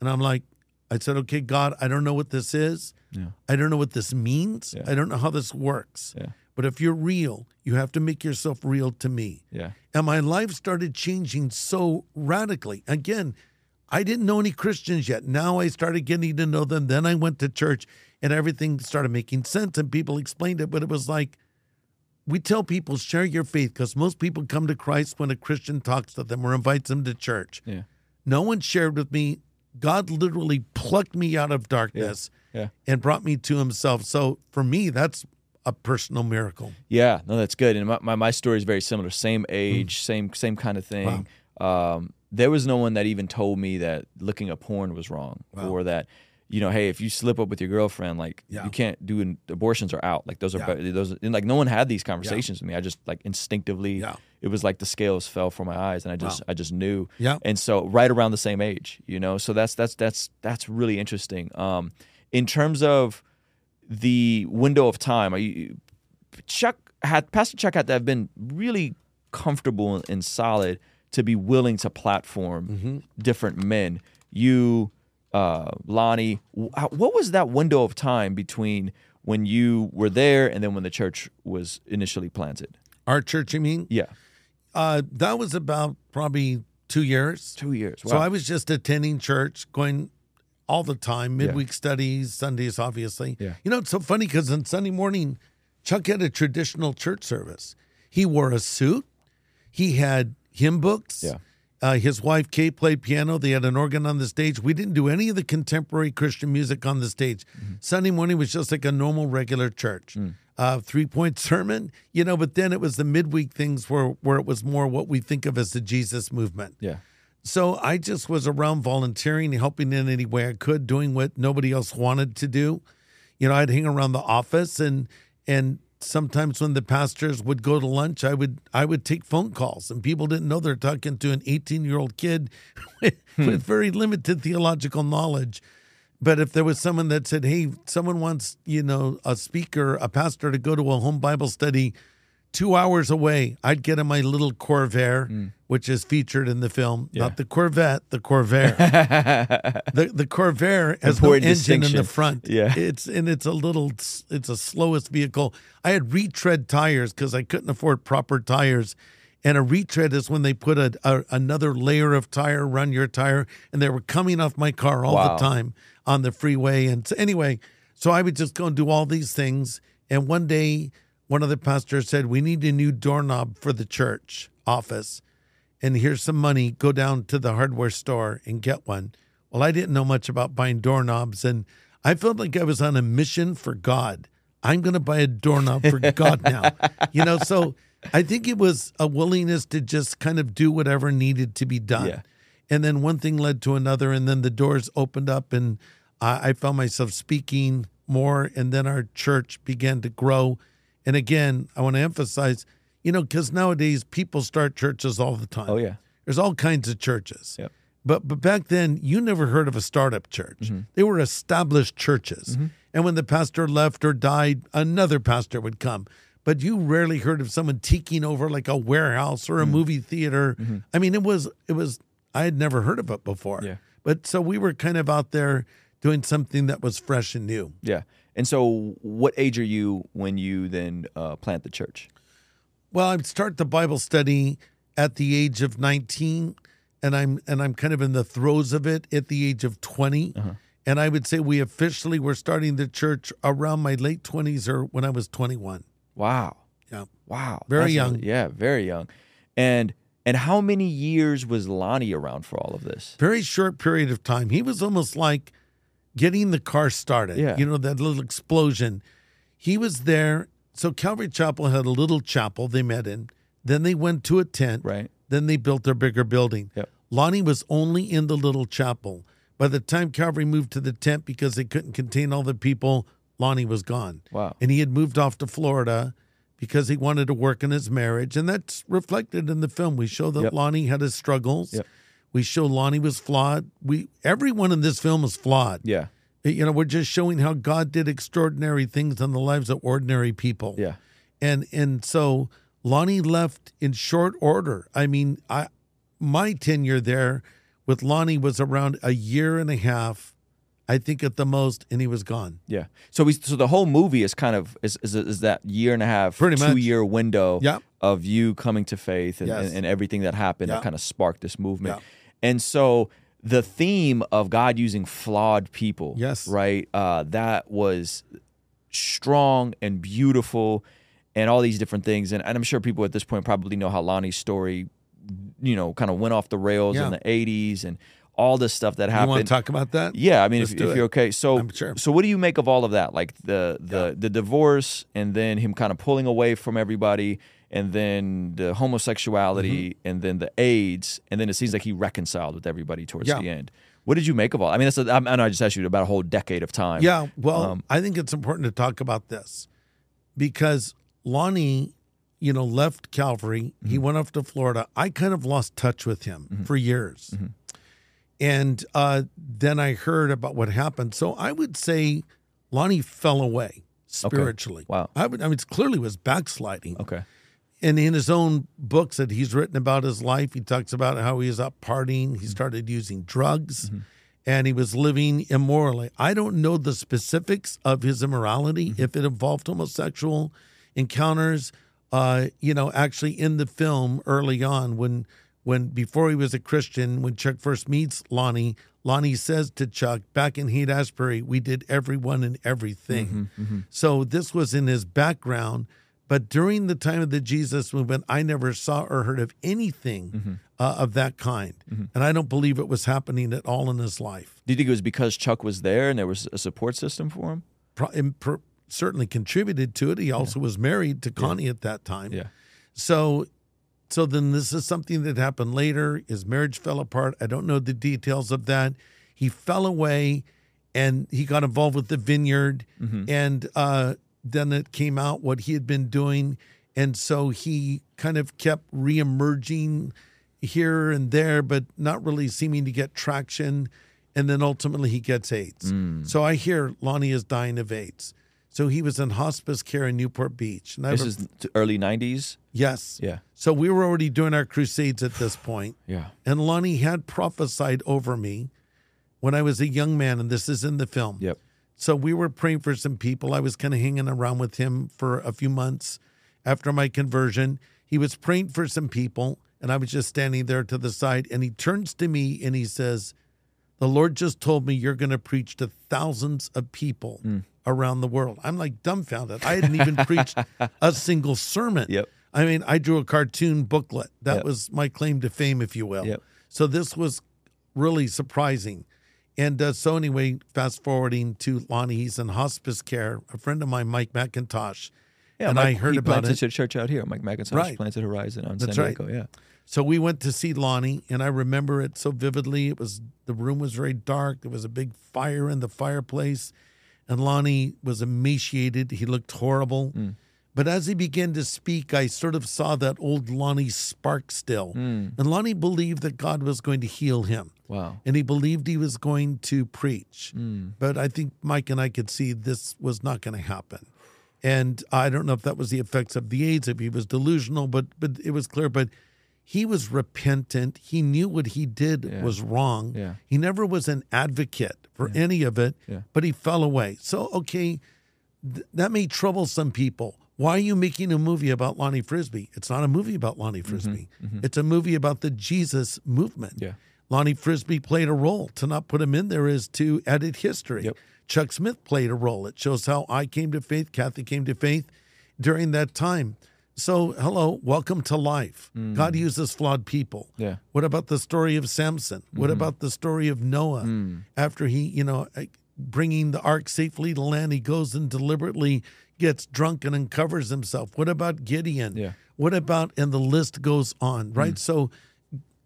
And I'm like, I said, Okay, God, I don't know what this is. Yeah. I don't know what this means. Yeah. I don't know how this works. Yeah. But if you're real, you have to make yourself real to me. Yeah. And my life started changing so radically. Again, I didn't know any Christians yet. Now I started getting to know them. Then I went to church and everything started making sense and people explained it. But it was like, we tell people, share your faith because most people come to Christ when a Christian talks to them or invites them to church. Yeah. No one shared with me. God literally plucked me out of darkness Yeah. and brought me to himself. So for me, that's a personal miracle. Yeah, no, that's good. And my, my, my story is very similar. Same age, same same kind of thing. Um, there was no one that even told me that looking at porn was wrong, or that you know, hey, if you slip up with your girlfriend, like Yeah. you can't do an, abortions are out. Like those are Yeah. those. And like no one had these conversations with me. I just like instinctively. Yeah. It was like the scales fell from my eyes, and I just I just knew. Yeah. And so right around the same age, you know. So that's that's that's that's really interesting. Um, in terms of the window of time, are you Chuck had Pastor Chuck had to have been really comfortable and solid to be willing to platform different men. You, uh, Lonnie, what was that window of time between when you were there and then when the church was initially planted? Our church, you mean? Yeah, Uh, that was about probably two years. Two years. So I was just attending church, going all the time, midweek studies, Sundays, obviously. Yeah. You know, it's so funny because on Sunday morning, Chuck had a traditional church service. He wore a suit, he had hymn books. Yeah. Uh, his wife, Kate, played piano. They had an organ on the stage. We didn't do any of the contemporary Christian music on the stage. Mm-hmm. Sunday morning was just like a normal, regular church. Mm. Uh, three point sermon, you know, but then it was the midweek things where, where it was more what we think of as the Jesus movement. yeah. So I just was around volunteering, helping in any way I could, doing what nobody else wanted to do. You know, I'd hang around the office and and sometimes when the pastors would go to lunch, I would I would take phone calls and people didn't know they're talking to an 18 year old kid *laughs* with, hmm. with very limited theological knowledge. But if there was someone that said, "Hey, someone wants you know a speaker, a pastor to go to a home Bible study two hours away," I'd get in my little Corvair, hmm. Which is featured in the film, not the Corvette, the Corvair. *laughs* the the Corvair has Important no engine in the front. Yeah. it's and it's a little, it's a slowest vehicle. I had retread tires because I couldn't afford proper tires. And a retread is when they put a, a another layer of tire run your tire, and they were coming off my car all Wow. the time on the freeway. And so anyway, so I would just go and do all these things. And one day, one of the pastors said, "We need a new doorknob for the church office, and here's some money. Go down to the hardware store and get one." Well, I didn't know much about buying doorknobs, and I felt like I was on a mission for God. I'm going to buy a doorknob for God now, *laughs* you know. So I think it was a willingness to just kind of do whatever needed to be done. Yeah. And then one thing led to another, and then the doors opened up, and I, I found myself speaking more. And then our church began to grow. And again, I want to emphasize, you know, because nowadays people start churches all the time. Oh yeah. There's all kinds of churches. Yep. But but back then, you never heard of a startup church. Mm-hmm. They were established churches. And when the pastor left or died, another pastor would come. But you rarely heard of someone taking over like a warehouse or a Mm-hmm. movie theater. I mean, it was it was I had never heard of it before. Yeah. But so we were kind of out there doing something that was fresh and new. Yeah. And so, what age are you when you then uh, plant the church? Well, I start the Bible study at the age of 19 and I'm and I'm kind of in the throes of it at the age of 20. Uh-huh. And I would say we officially were starting the church around my late 20s or when I was 21. Wow. Yeah. Wow. Very That's young. really- yeah, very young. And and how many years was Lonnie around for all of this? Very short period of time. He was almost like getting the car started. Yeah. You know, that little explosion. He was there. So Calvary Chapel had a little chapel they met in. Then they went to a tent. Right. Then they built their bigger building. Yep. Lonnie was only in the little chapel. By the time Calvary moved to the tent because they couldn't contain all the people, Lonnie was gone. Wow. And he had moved off to Florida because he wanted to work on his marriage. And that's reflected in the film. We show that Yep. Lonnie had his struggles. Yep. We show Lonnie was flawed. We everyone in this film is flawed. Yeah. You know, we're just showing how God did extraordinary things in the lives of ordinary people Yeah. and and so Lonnie left in short order. I mean, I my tenure there with Lonnie was around a year and a half, I think at the most, and he was gone. Yeah. So we so the whole movie is kind of is is, is that year and a half, Pretty two much. year window Yeah. of you coming to faith and, Yes. and, and everything that happened Yeah. that kind of sparked this movement. Yeah. And so the theme of God using flawed people, Yes. right? Uh, that was strong and beautiful and all these different things. And, and I'm sure people at this point probably know how Lonnie's story, you know, kind of went off the rails Yeah. in the 80s and all this stuff that You happened. want to talk about that? Yeah, I mean, Let's if, if you're okay, so sure. so what do you make of all of that? Like the the the divorce, and then him kind of pulling away from everybody, and then the homosexuality, Mm-hmm. and then the AIDS, and then it seems like he reconciled with everybody towards Yeah. the end. What did you make of all? I mean, that's a, I know I just asked you about a whole decade of time. Yeah, well, Um, I think it's important to talk about this because Lonnie, you know, left Calvary. He Mm-hmm. went off to Florida. I kind of lost touch with him for years. Mm-hmm. And uh, then I heard about what happened. So I would say Lonnie fell away spiritually. Wow. I, would, I mean, it clearly was backsliding. Okay. And in his own books that he's written about his life, he talks about how he was up partying. He mm-hmm. started using drugs mm-hmm. and he was living immorally. I don't know the specifics of his immorality, mm-hmm. if it involved homosexual encounters. Uh, you know, actually in the film early on, when when before he was a Christian, when Chuck first meets Lonnie, Lonnie says to Chuck, back in Haight Ashbury, we did everyone and everything. So this was in his background. But during the time of the Jesus movement, I never saw or heard of anything uh, of that kind. And I don't believe it was happening at all in his life. Do you think it was because Chuck was there and there was a support system for him? Pro- and per- certainly contributed to it. He also was married to Connie at that time. Yeah. So, so then this is something that happened later. His marriage fell apart. I don't know the details of that. He fell away, and he got involved with the vineyard, and uh, then it came out what he had been doing, and so he kind of kept reemerging here and there, but not really seeming to get traction. And then ultimately he gets AIDS. Mm. So I hear Lonnie is dying of AIDS. So he was in hospice care in Newport Beach. And I This have is early 90s. Yes. Yeah. So we were already doing our crusades at this point, *laughs* Yeah. and Lonnie had prophesied over me when I was a young man, and this is in the film. Yep. So we were praying for some people. I was kind of hanging around with him for a few months after my conversion. He was praying for some people, and I was just standing there to the side, and he turns to me and he says, the Lord just told me you're going to preach to thousands of people Mm. around the world. I'm like dumbfounded. I hadn't even preached a *laughs* single sermon. Yep. I mean, I drew a cartoon booklet. That Yep. was my claim to fame, if you will. Yep. So this was really surprising. And uh, so, anyway, fast forwarding to Lonnie, he's in hospice care. A friend of mine, Mike MacIntosh, Yeah, and Mike, I heard he about planted it. a church out here. Mike MacIntosh Right. planted Horizon on That's San right. Diego. Yeah. So we went to see Lonnie, and I remember it so vividly. It was the room was very dark. There was a big fire in the fireplace, and Lonnie was emaciated. He looked horrible. But as he began to speak, I sort of saw that old Lonnie spark still. Hmm. And Lonnie believed that God was going to heal him. Wow. And he believed he was going to preach. Hmm. But I think Mike and I could see this was not going to happen. And I don't know if that was the effects of the AIDS, if he was delusional, but but it was clear. But he was repentant. He knew what he did Yeah. was wrong. Yeah. He never was an advocate for any of it, Yeah. but he fell away. So okay, th- that may trouble some people. Why are you making a movie about Lonnie Frisbee? It's not a movie about Lonnie Frisbee. It's a movie about the Jesus movement. Yeah. Lonnie Frisbee played a role. To not put him in there is to edit history. Yep. Chuck Smith played a role. It shows how I came to faith, Cathe came to faith during that time. So, hello, welcome to life. God uses flawed people. Mm. Yeah. What about the story of Samson? What Mm-hmm. about the story of Noah? Mm. After he, you know, bringing the ark safely to land, he goes and deliberately gets drunk and uncovers himself. What about Gideon? Yeah. What about, and the list goes on, right? Mm. So,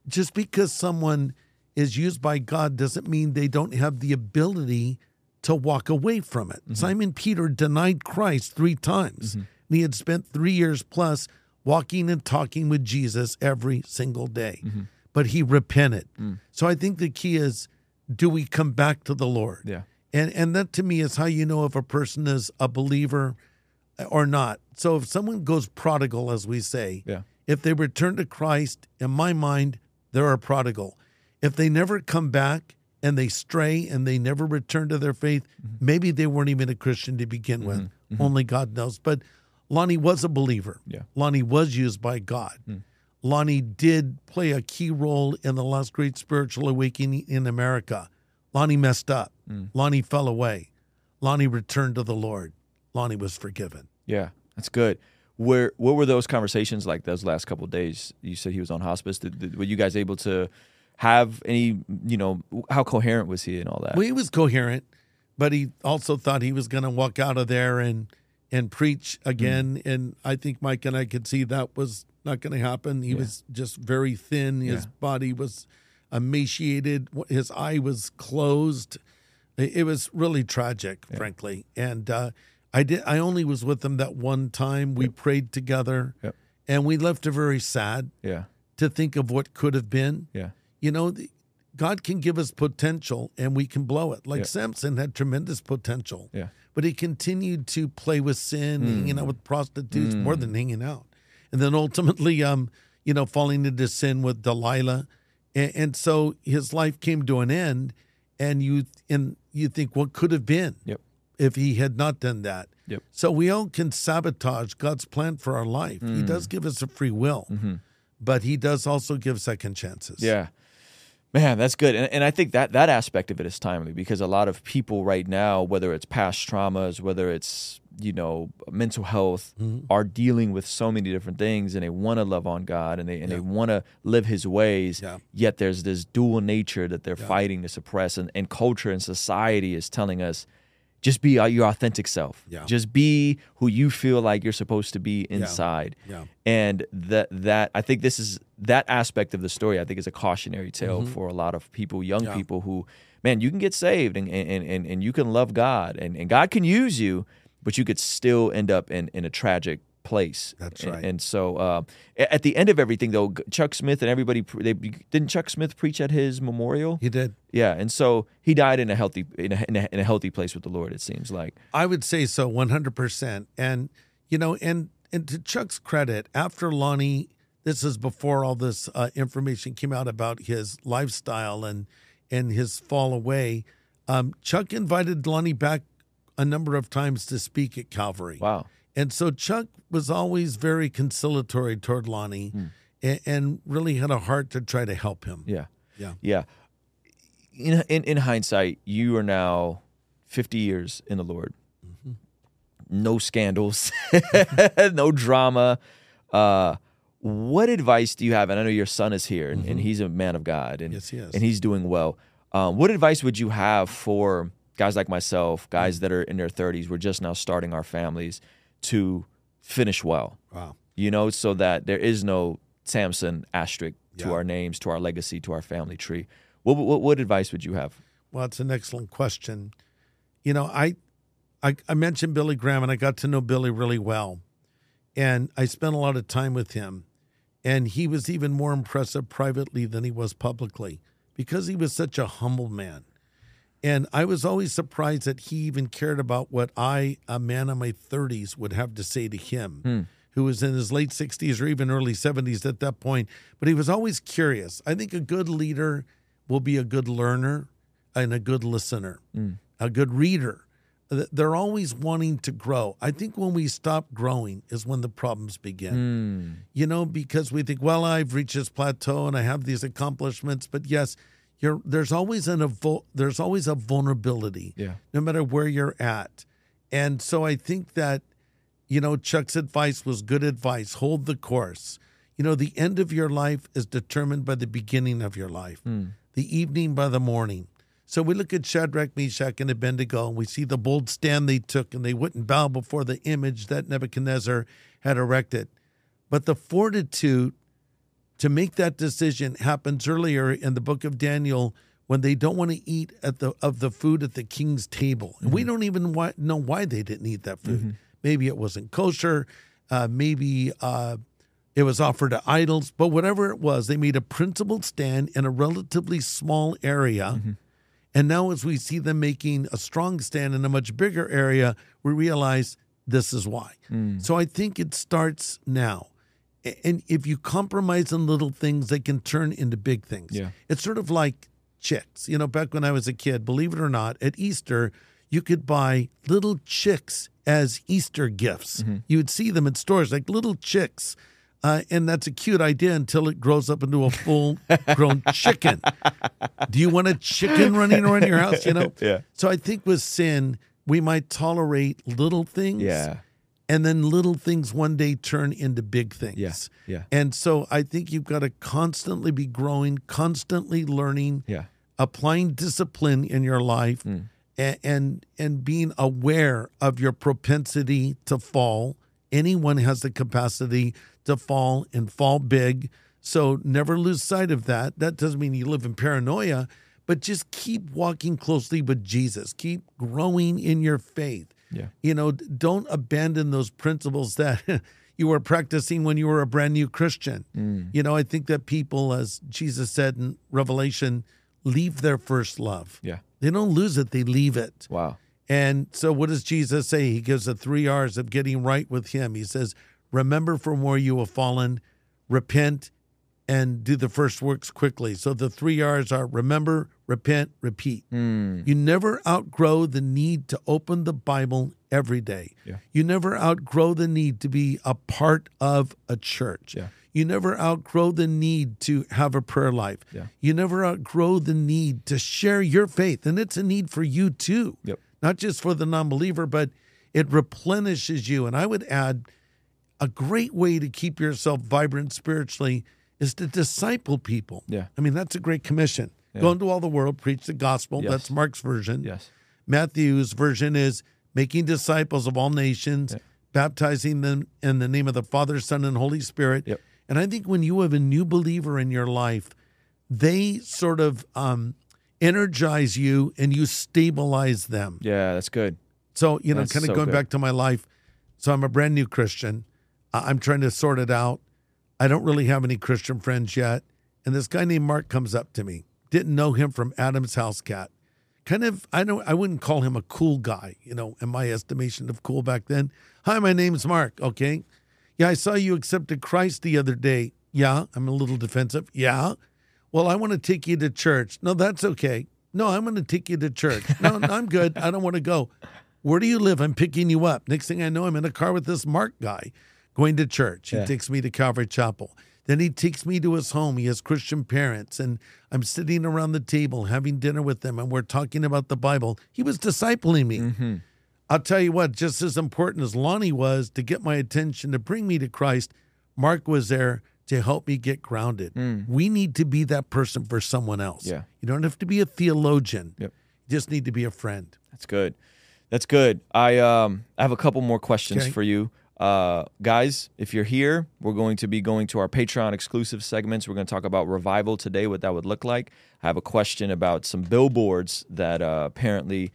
just because someone is used by God doesn't mean they don't have the ability to walk away from it. Mm-hmm. Simon Peter denied Christ three times. Mm-hmm. And he had spent three years plus walking and talking with Jesus every single day. Mm-hmm. But he repented. Mm. So I think the key is do we come back to the Lord? Yeah. And and that to me is how you know if a person is a believer or not. So if someone goes prodigal, as we say, Yeah. if they return to Christ, in my mind, they're a prodigal. If they never come back and they stray and they never return to their faith, mm-hmm. maybe they weren't even a Christian to begin with. Mm-hmm. Mm-hmm. Only God knows. But Lonnie was a believer. Yeah. Lonnie was used by God. Mm. Lonnie did play a key role in the last great spiritual awakening in America. Lonnie messed up. Hmm. Lonnie fell away. Lonnie returned to the Lord. Lonnie was forgiven. Yeah, that's good. Where what were those conversations like those last couple of days? You said he was on hospice. Did, did- were you guys able to have any? You know, how coherent was he and all that? Well, he was coherent, but he also thought he was going to walk out of there and and preach again. Hmm. And I think Mike and I could see that was not going to happen. He was just very thin. His Yeah. body was emaciated. His eye was closed. It was really tragic, frankly. And uh, I did. I only was with him that one time. We prayed together, Yep. and we left her very sad yeah, to think of what could have been yeah, you know, the, God can give us potential and we can blow it. Like Yeah. Samson had tremendous potential, yeah, but he continued to play with sin, hanging out with prostitutes more than hanging out. And then ultimately, um, you know, falling into sin with Delilah. And, and so his life came to an end. And you and you think what could have been Yep. if he had not done that. Yep. So we all can sabotage God's plan for our life. He mm. does give us a free will. Mm-hmm. but he does also give second chances. Yeah. Man, that's good. And, and I think that that aspect of it is timely because a lot of people right now, whether it's past traumas, whether it's, you know, mental health, Mm-hmm. are dealing with so many different things and they want to love on God and they and they want to live his ways. Yeah. Yet there's this dual nature that they're fighting to suppress and, and culture and society is telling us just be your authentic self. Yeah. Just be who you feel like you're supposed to be inside. Yeah. And that that I think this is that aspect of the story I think is a cautionary tale Mm-hmm. for a lot of people, young people who, man, you can get saved and and, and, and you can love God and, and God can use you, but you could still end up in, in a tragic place. That's And- right. And, so uh, at the end of everything though, Chuck Smith and everybody they didn't Chuck Smith preach at his memorial? He did. Yeah, and so he died in a healthy in a, in a, in a healthy place with the Lord. It seems like. I would say so, one hundred percent. And you know, and and to Chuck's credit, after Lonnie, this is before all this uh, information came out about his lifestyle and and his fall away. Um, Chuck invited Lonnie back a number of times to speak at Calvary. Wow. And so Chuck was always very conciliatory toward Lonnie, and, and really had a heart to try to help him. Yeah. Yeah. Yeah. In, in in hindsight, you are now 50 years in the Lord. No scandals, *laughs* no drama. Uh, what advice do you have? And I know your son is here, and, and he's a man of God, and Yes, he is. and he's doing well. Um, what advice would you have for guys like myself, guys mm. that are in their 30s? We're just now starting our families to finish well Wow. you know, so that there is no Samson asterisk to Yeah. our names, to our legacy, to our family tree. What, what what advice would you have? Well, it's an excellent question. You know, I, I I mentioned Billy Graham, and I got to know Billy really well, and I spent a lot of time with him, and he was even more impressive privately than he was publicly because he was such a humble man. And I was always surprised that he even cared about what I, a man in my 30s, would have to say to him, hmm. who was in his late 60s or even early 70s at that point. But he was always curious. I think a good leader will be a good learner and a good listener, hmm. a good reader. They're always wanting to grow. I think when we stop growing is when the problems begin hmm. you know, because we think, well, I've reached this plateau and I have these accomplishments. But yes, you're, there's always an evol- there's always a vulnerability, Yeah. no matter where you're at. And so I think that, you know, Chuck's advice was good advice. Hold the course. You know, the end of your life is determined by the beginning of your life, hmm. the evening by the morning. So we look at Shadrach, Meshach, and Abednego, and we see the bold stand they took, and they wouldn't bow before the image that Nebuchadnezzar had erected. But the fortitude to make that decision happens earlier in the book of Daniel when they don't want to eat at the of the food at the king's table. And we don't even know why they didn't eat that food. Maybe it wasn't kosher. Uh, maybe uh, it was offered to idols. But whatever it was, they made a principled stand in a relatively small area. And now, as we see them making a strong stand in a much bigger area, we realize this is why. So I think it starts now. And if you compromise on little things, they can turn into big things. Yeah. It's sort of like chicks. You know, back when I was a kid, believe it or not, at Easter, you could buy little chicks as Easter gifts. You would see them in stores like little chicks. Uh, and that's a cute idea until it grows up into a full grown *laughs* chicken. Do you want a chicken running around your house? You know? *laughs* Yeah. So I think with sin, we might tolerate little things. Yeah. And then little things one day turn into big things. Yeah, yeah. And so I think you've got to constantly be growing, constantly learning, Yeah. applying discipline in your life, mm. and, and and being aware of your propensity to fall. Anyone has the capacity to fall and fall big. So never lose sight of that. That doesn't mean you live in paranoia, but just keep walking closely with Jesus. Keep growing in your faith. Yeah. You know, don't abandon those principles that *laughs* you were practicing when you were a brand new Christian. Mm. You know, I think that people, as Jesus said in Revelation, leave their first love. Yeah. They don't lose it, they leave it. Wow. And so, what does Jesus say? He gives the three R's of getting right with Him. He says, Remember from where you have fallen, repent, and do the first works quickly. So the three R's are remember, repent, repeat. Hmm. You never outgrow the need to open the Bible every day. Yeah. You never outgrow the need to be a part of a church. Yeah. You never outgrow the need to have a prayer life. Yeah. You never outgrow the need to share your faith. And it's a need for you too. Yep. Not just for the non believer, but it replenishes you. And I would add a great way to keep yourself vibrant spiritually is to disciple people. Yeah. I mean, that's a great commission. Go into all the world, preach the gospel. Yes. That's Mark's version. Yes. Matthew's version is making disciples of all nations, baptizing them in the name of the Father, Son, and Holy Spirit. Yep. And I think when you have a new believer in your life, they sort of um, energize you and you stabilize them. Yeah, that's good. So, you know, That's kind of so going good. back to my life. So I'm a brand new Christian. I'm trying to sort it out. I don't really have any Christian friends yet. And this guy named Mark comes up to me. Didn't know him from Adam's house cat. Kind of, I don't, I wouldn't call him a cool guy, you know, in my estimation of cool back then. Hi, my name's Mark. Okay. Yeah, I saw you accepted Christ the other day. Yeah, I'm a little defensive. Yeah. Well, I want to take you to church. No, that's okay. No, I'm going to take you to church. No, no, I'm good. I don't want to go. Where do you live? I'm picking you up. Next thing I know, I'm in a car with this Mark guy going to church. He Yeah. takes me to Calvary Chapel. Then he takes me to his home. He has Christian parents, and I'm sitting around the table having dinner with them, and we're talking about the Bible. He was discipling me. I'll tell you what, just as important as Lonnie was to get my attention to bring me to Christ, Mark was there to help me get grounded. We need to be that person for someone else. Yeah. You don't have to be a theologian. Yep. You just need to be a friend. That's good. That's good. I um I have a couple more questions Okay. for you. Uh guys, if you're here, we're going to be going to our Patreon exclusive segments. We're going to talk about revival today, what that would look like. I have a question about some billboards that uh, apparently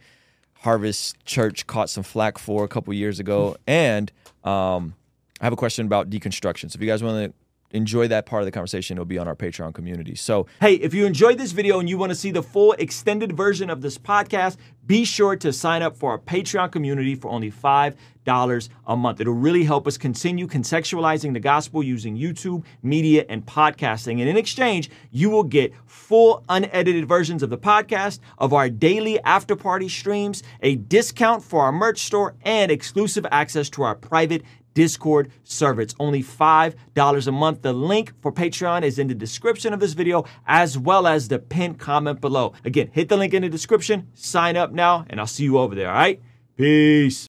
Harvest Church caught some flack for a couple years ago, *laughs* and um, I have a question about deconstruction. So if you guys want to enjoy that part of the conversation, it'll be on our Patreon community. So Hey, if you enjoyed this video and you want to see the full extended version of this podcast, be sure to sign up for our Patreon community for only $5 a month. It'll really help us continue contextualizing the gospel using YouTube, media, and podcasting. And in exchange, you will get full unedited versions of the podcast, of our daily after party streams, a discount for our merch store, and exclusive access to our private Discord server. It's only $5 a month. The link for Patreon is in the description of this video as well as the pinned comment below. Again, hit the link in the description, sign up now, and I'll see you over there, all right? Peace.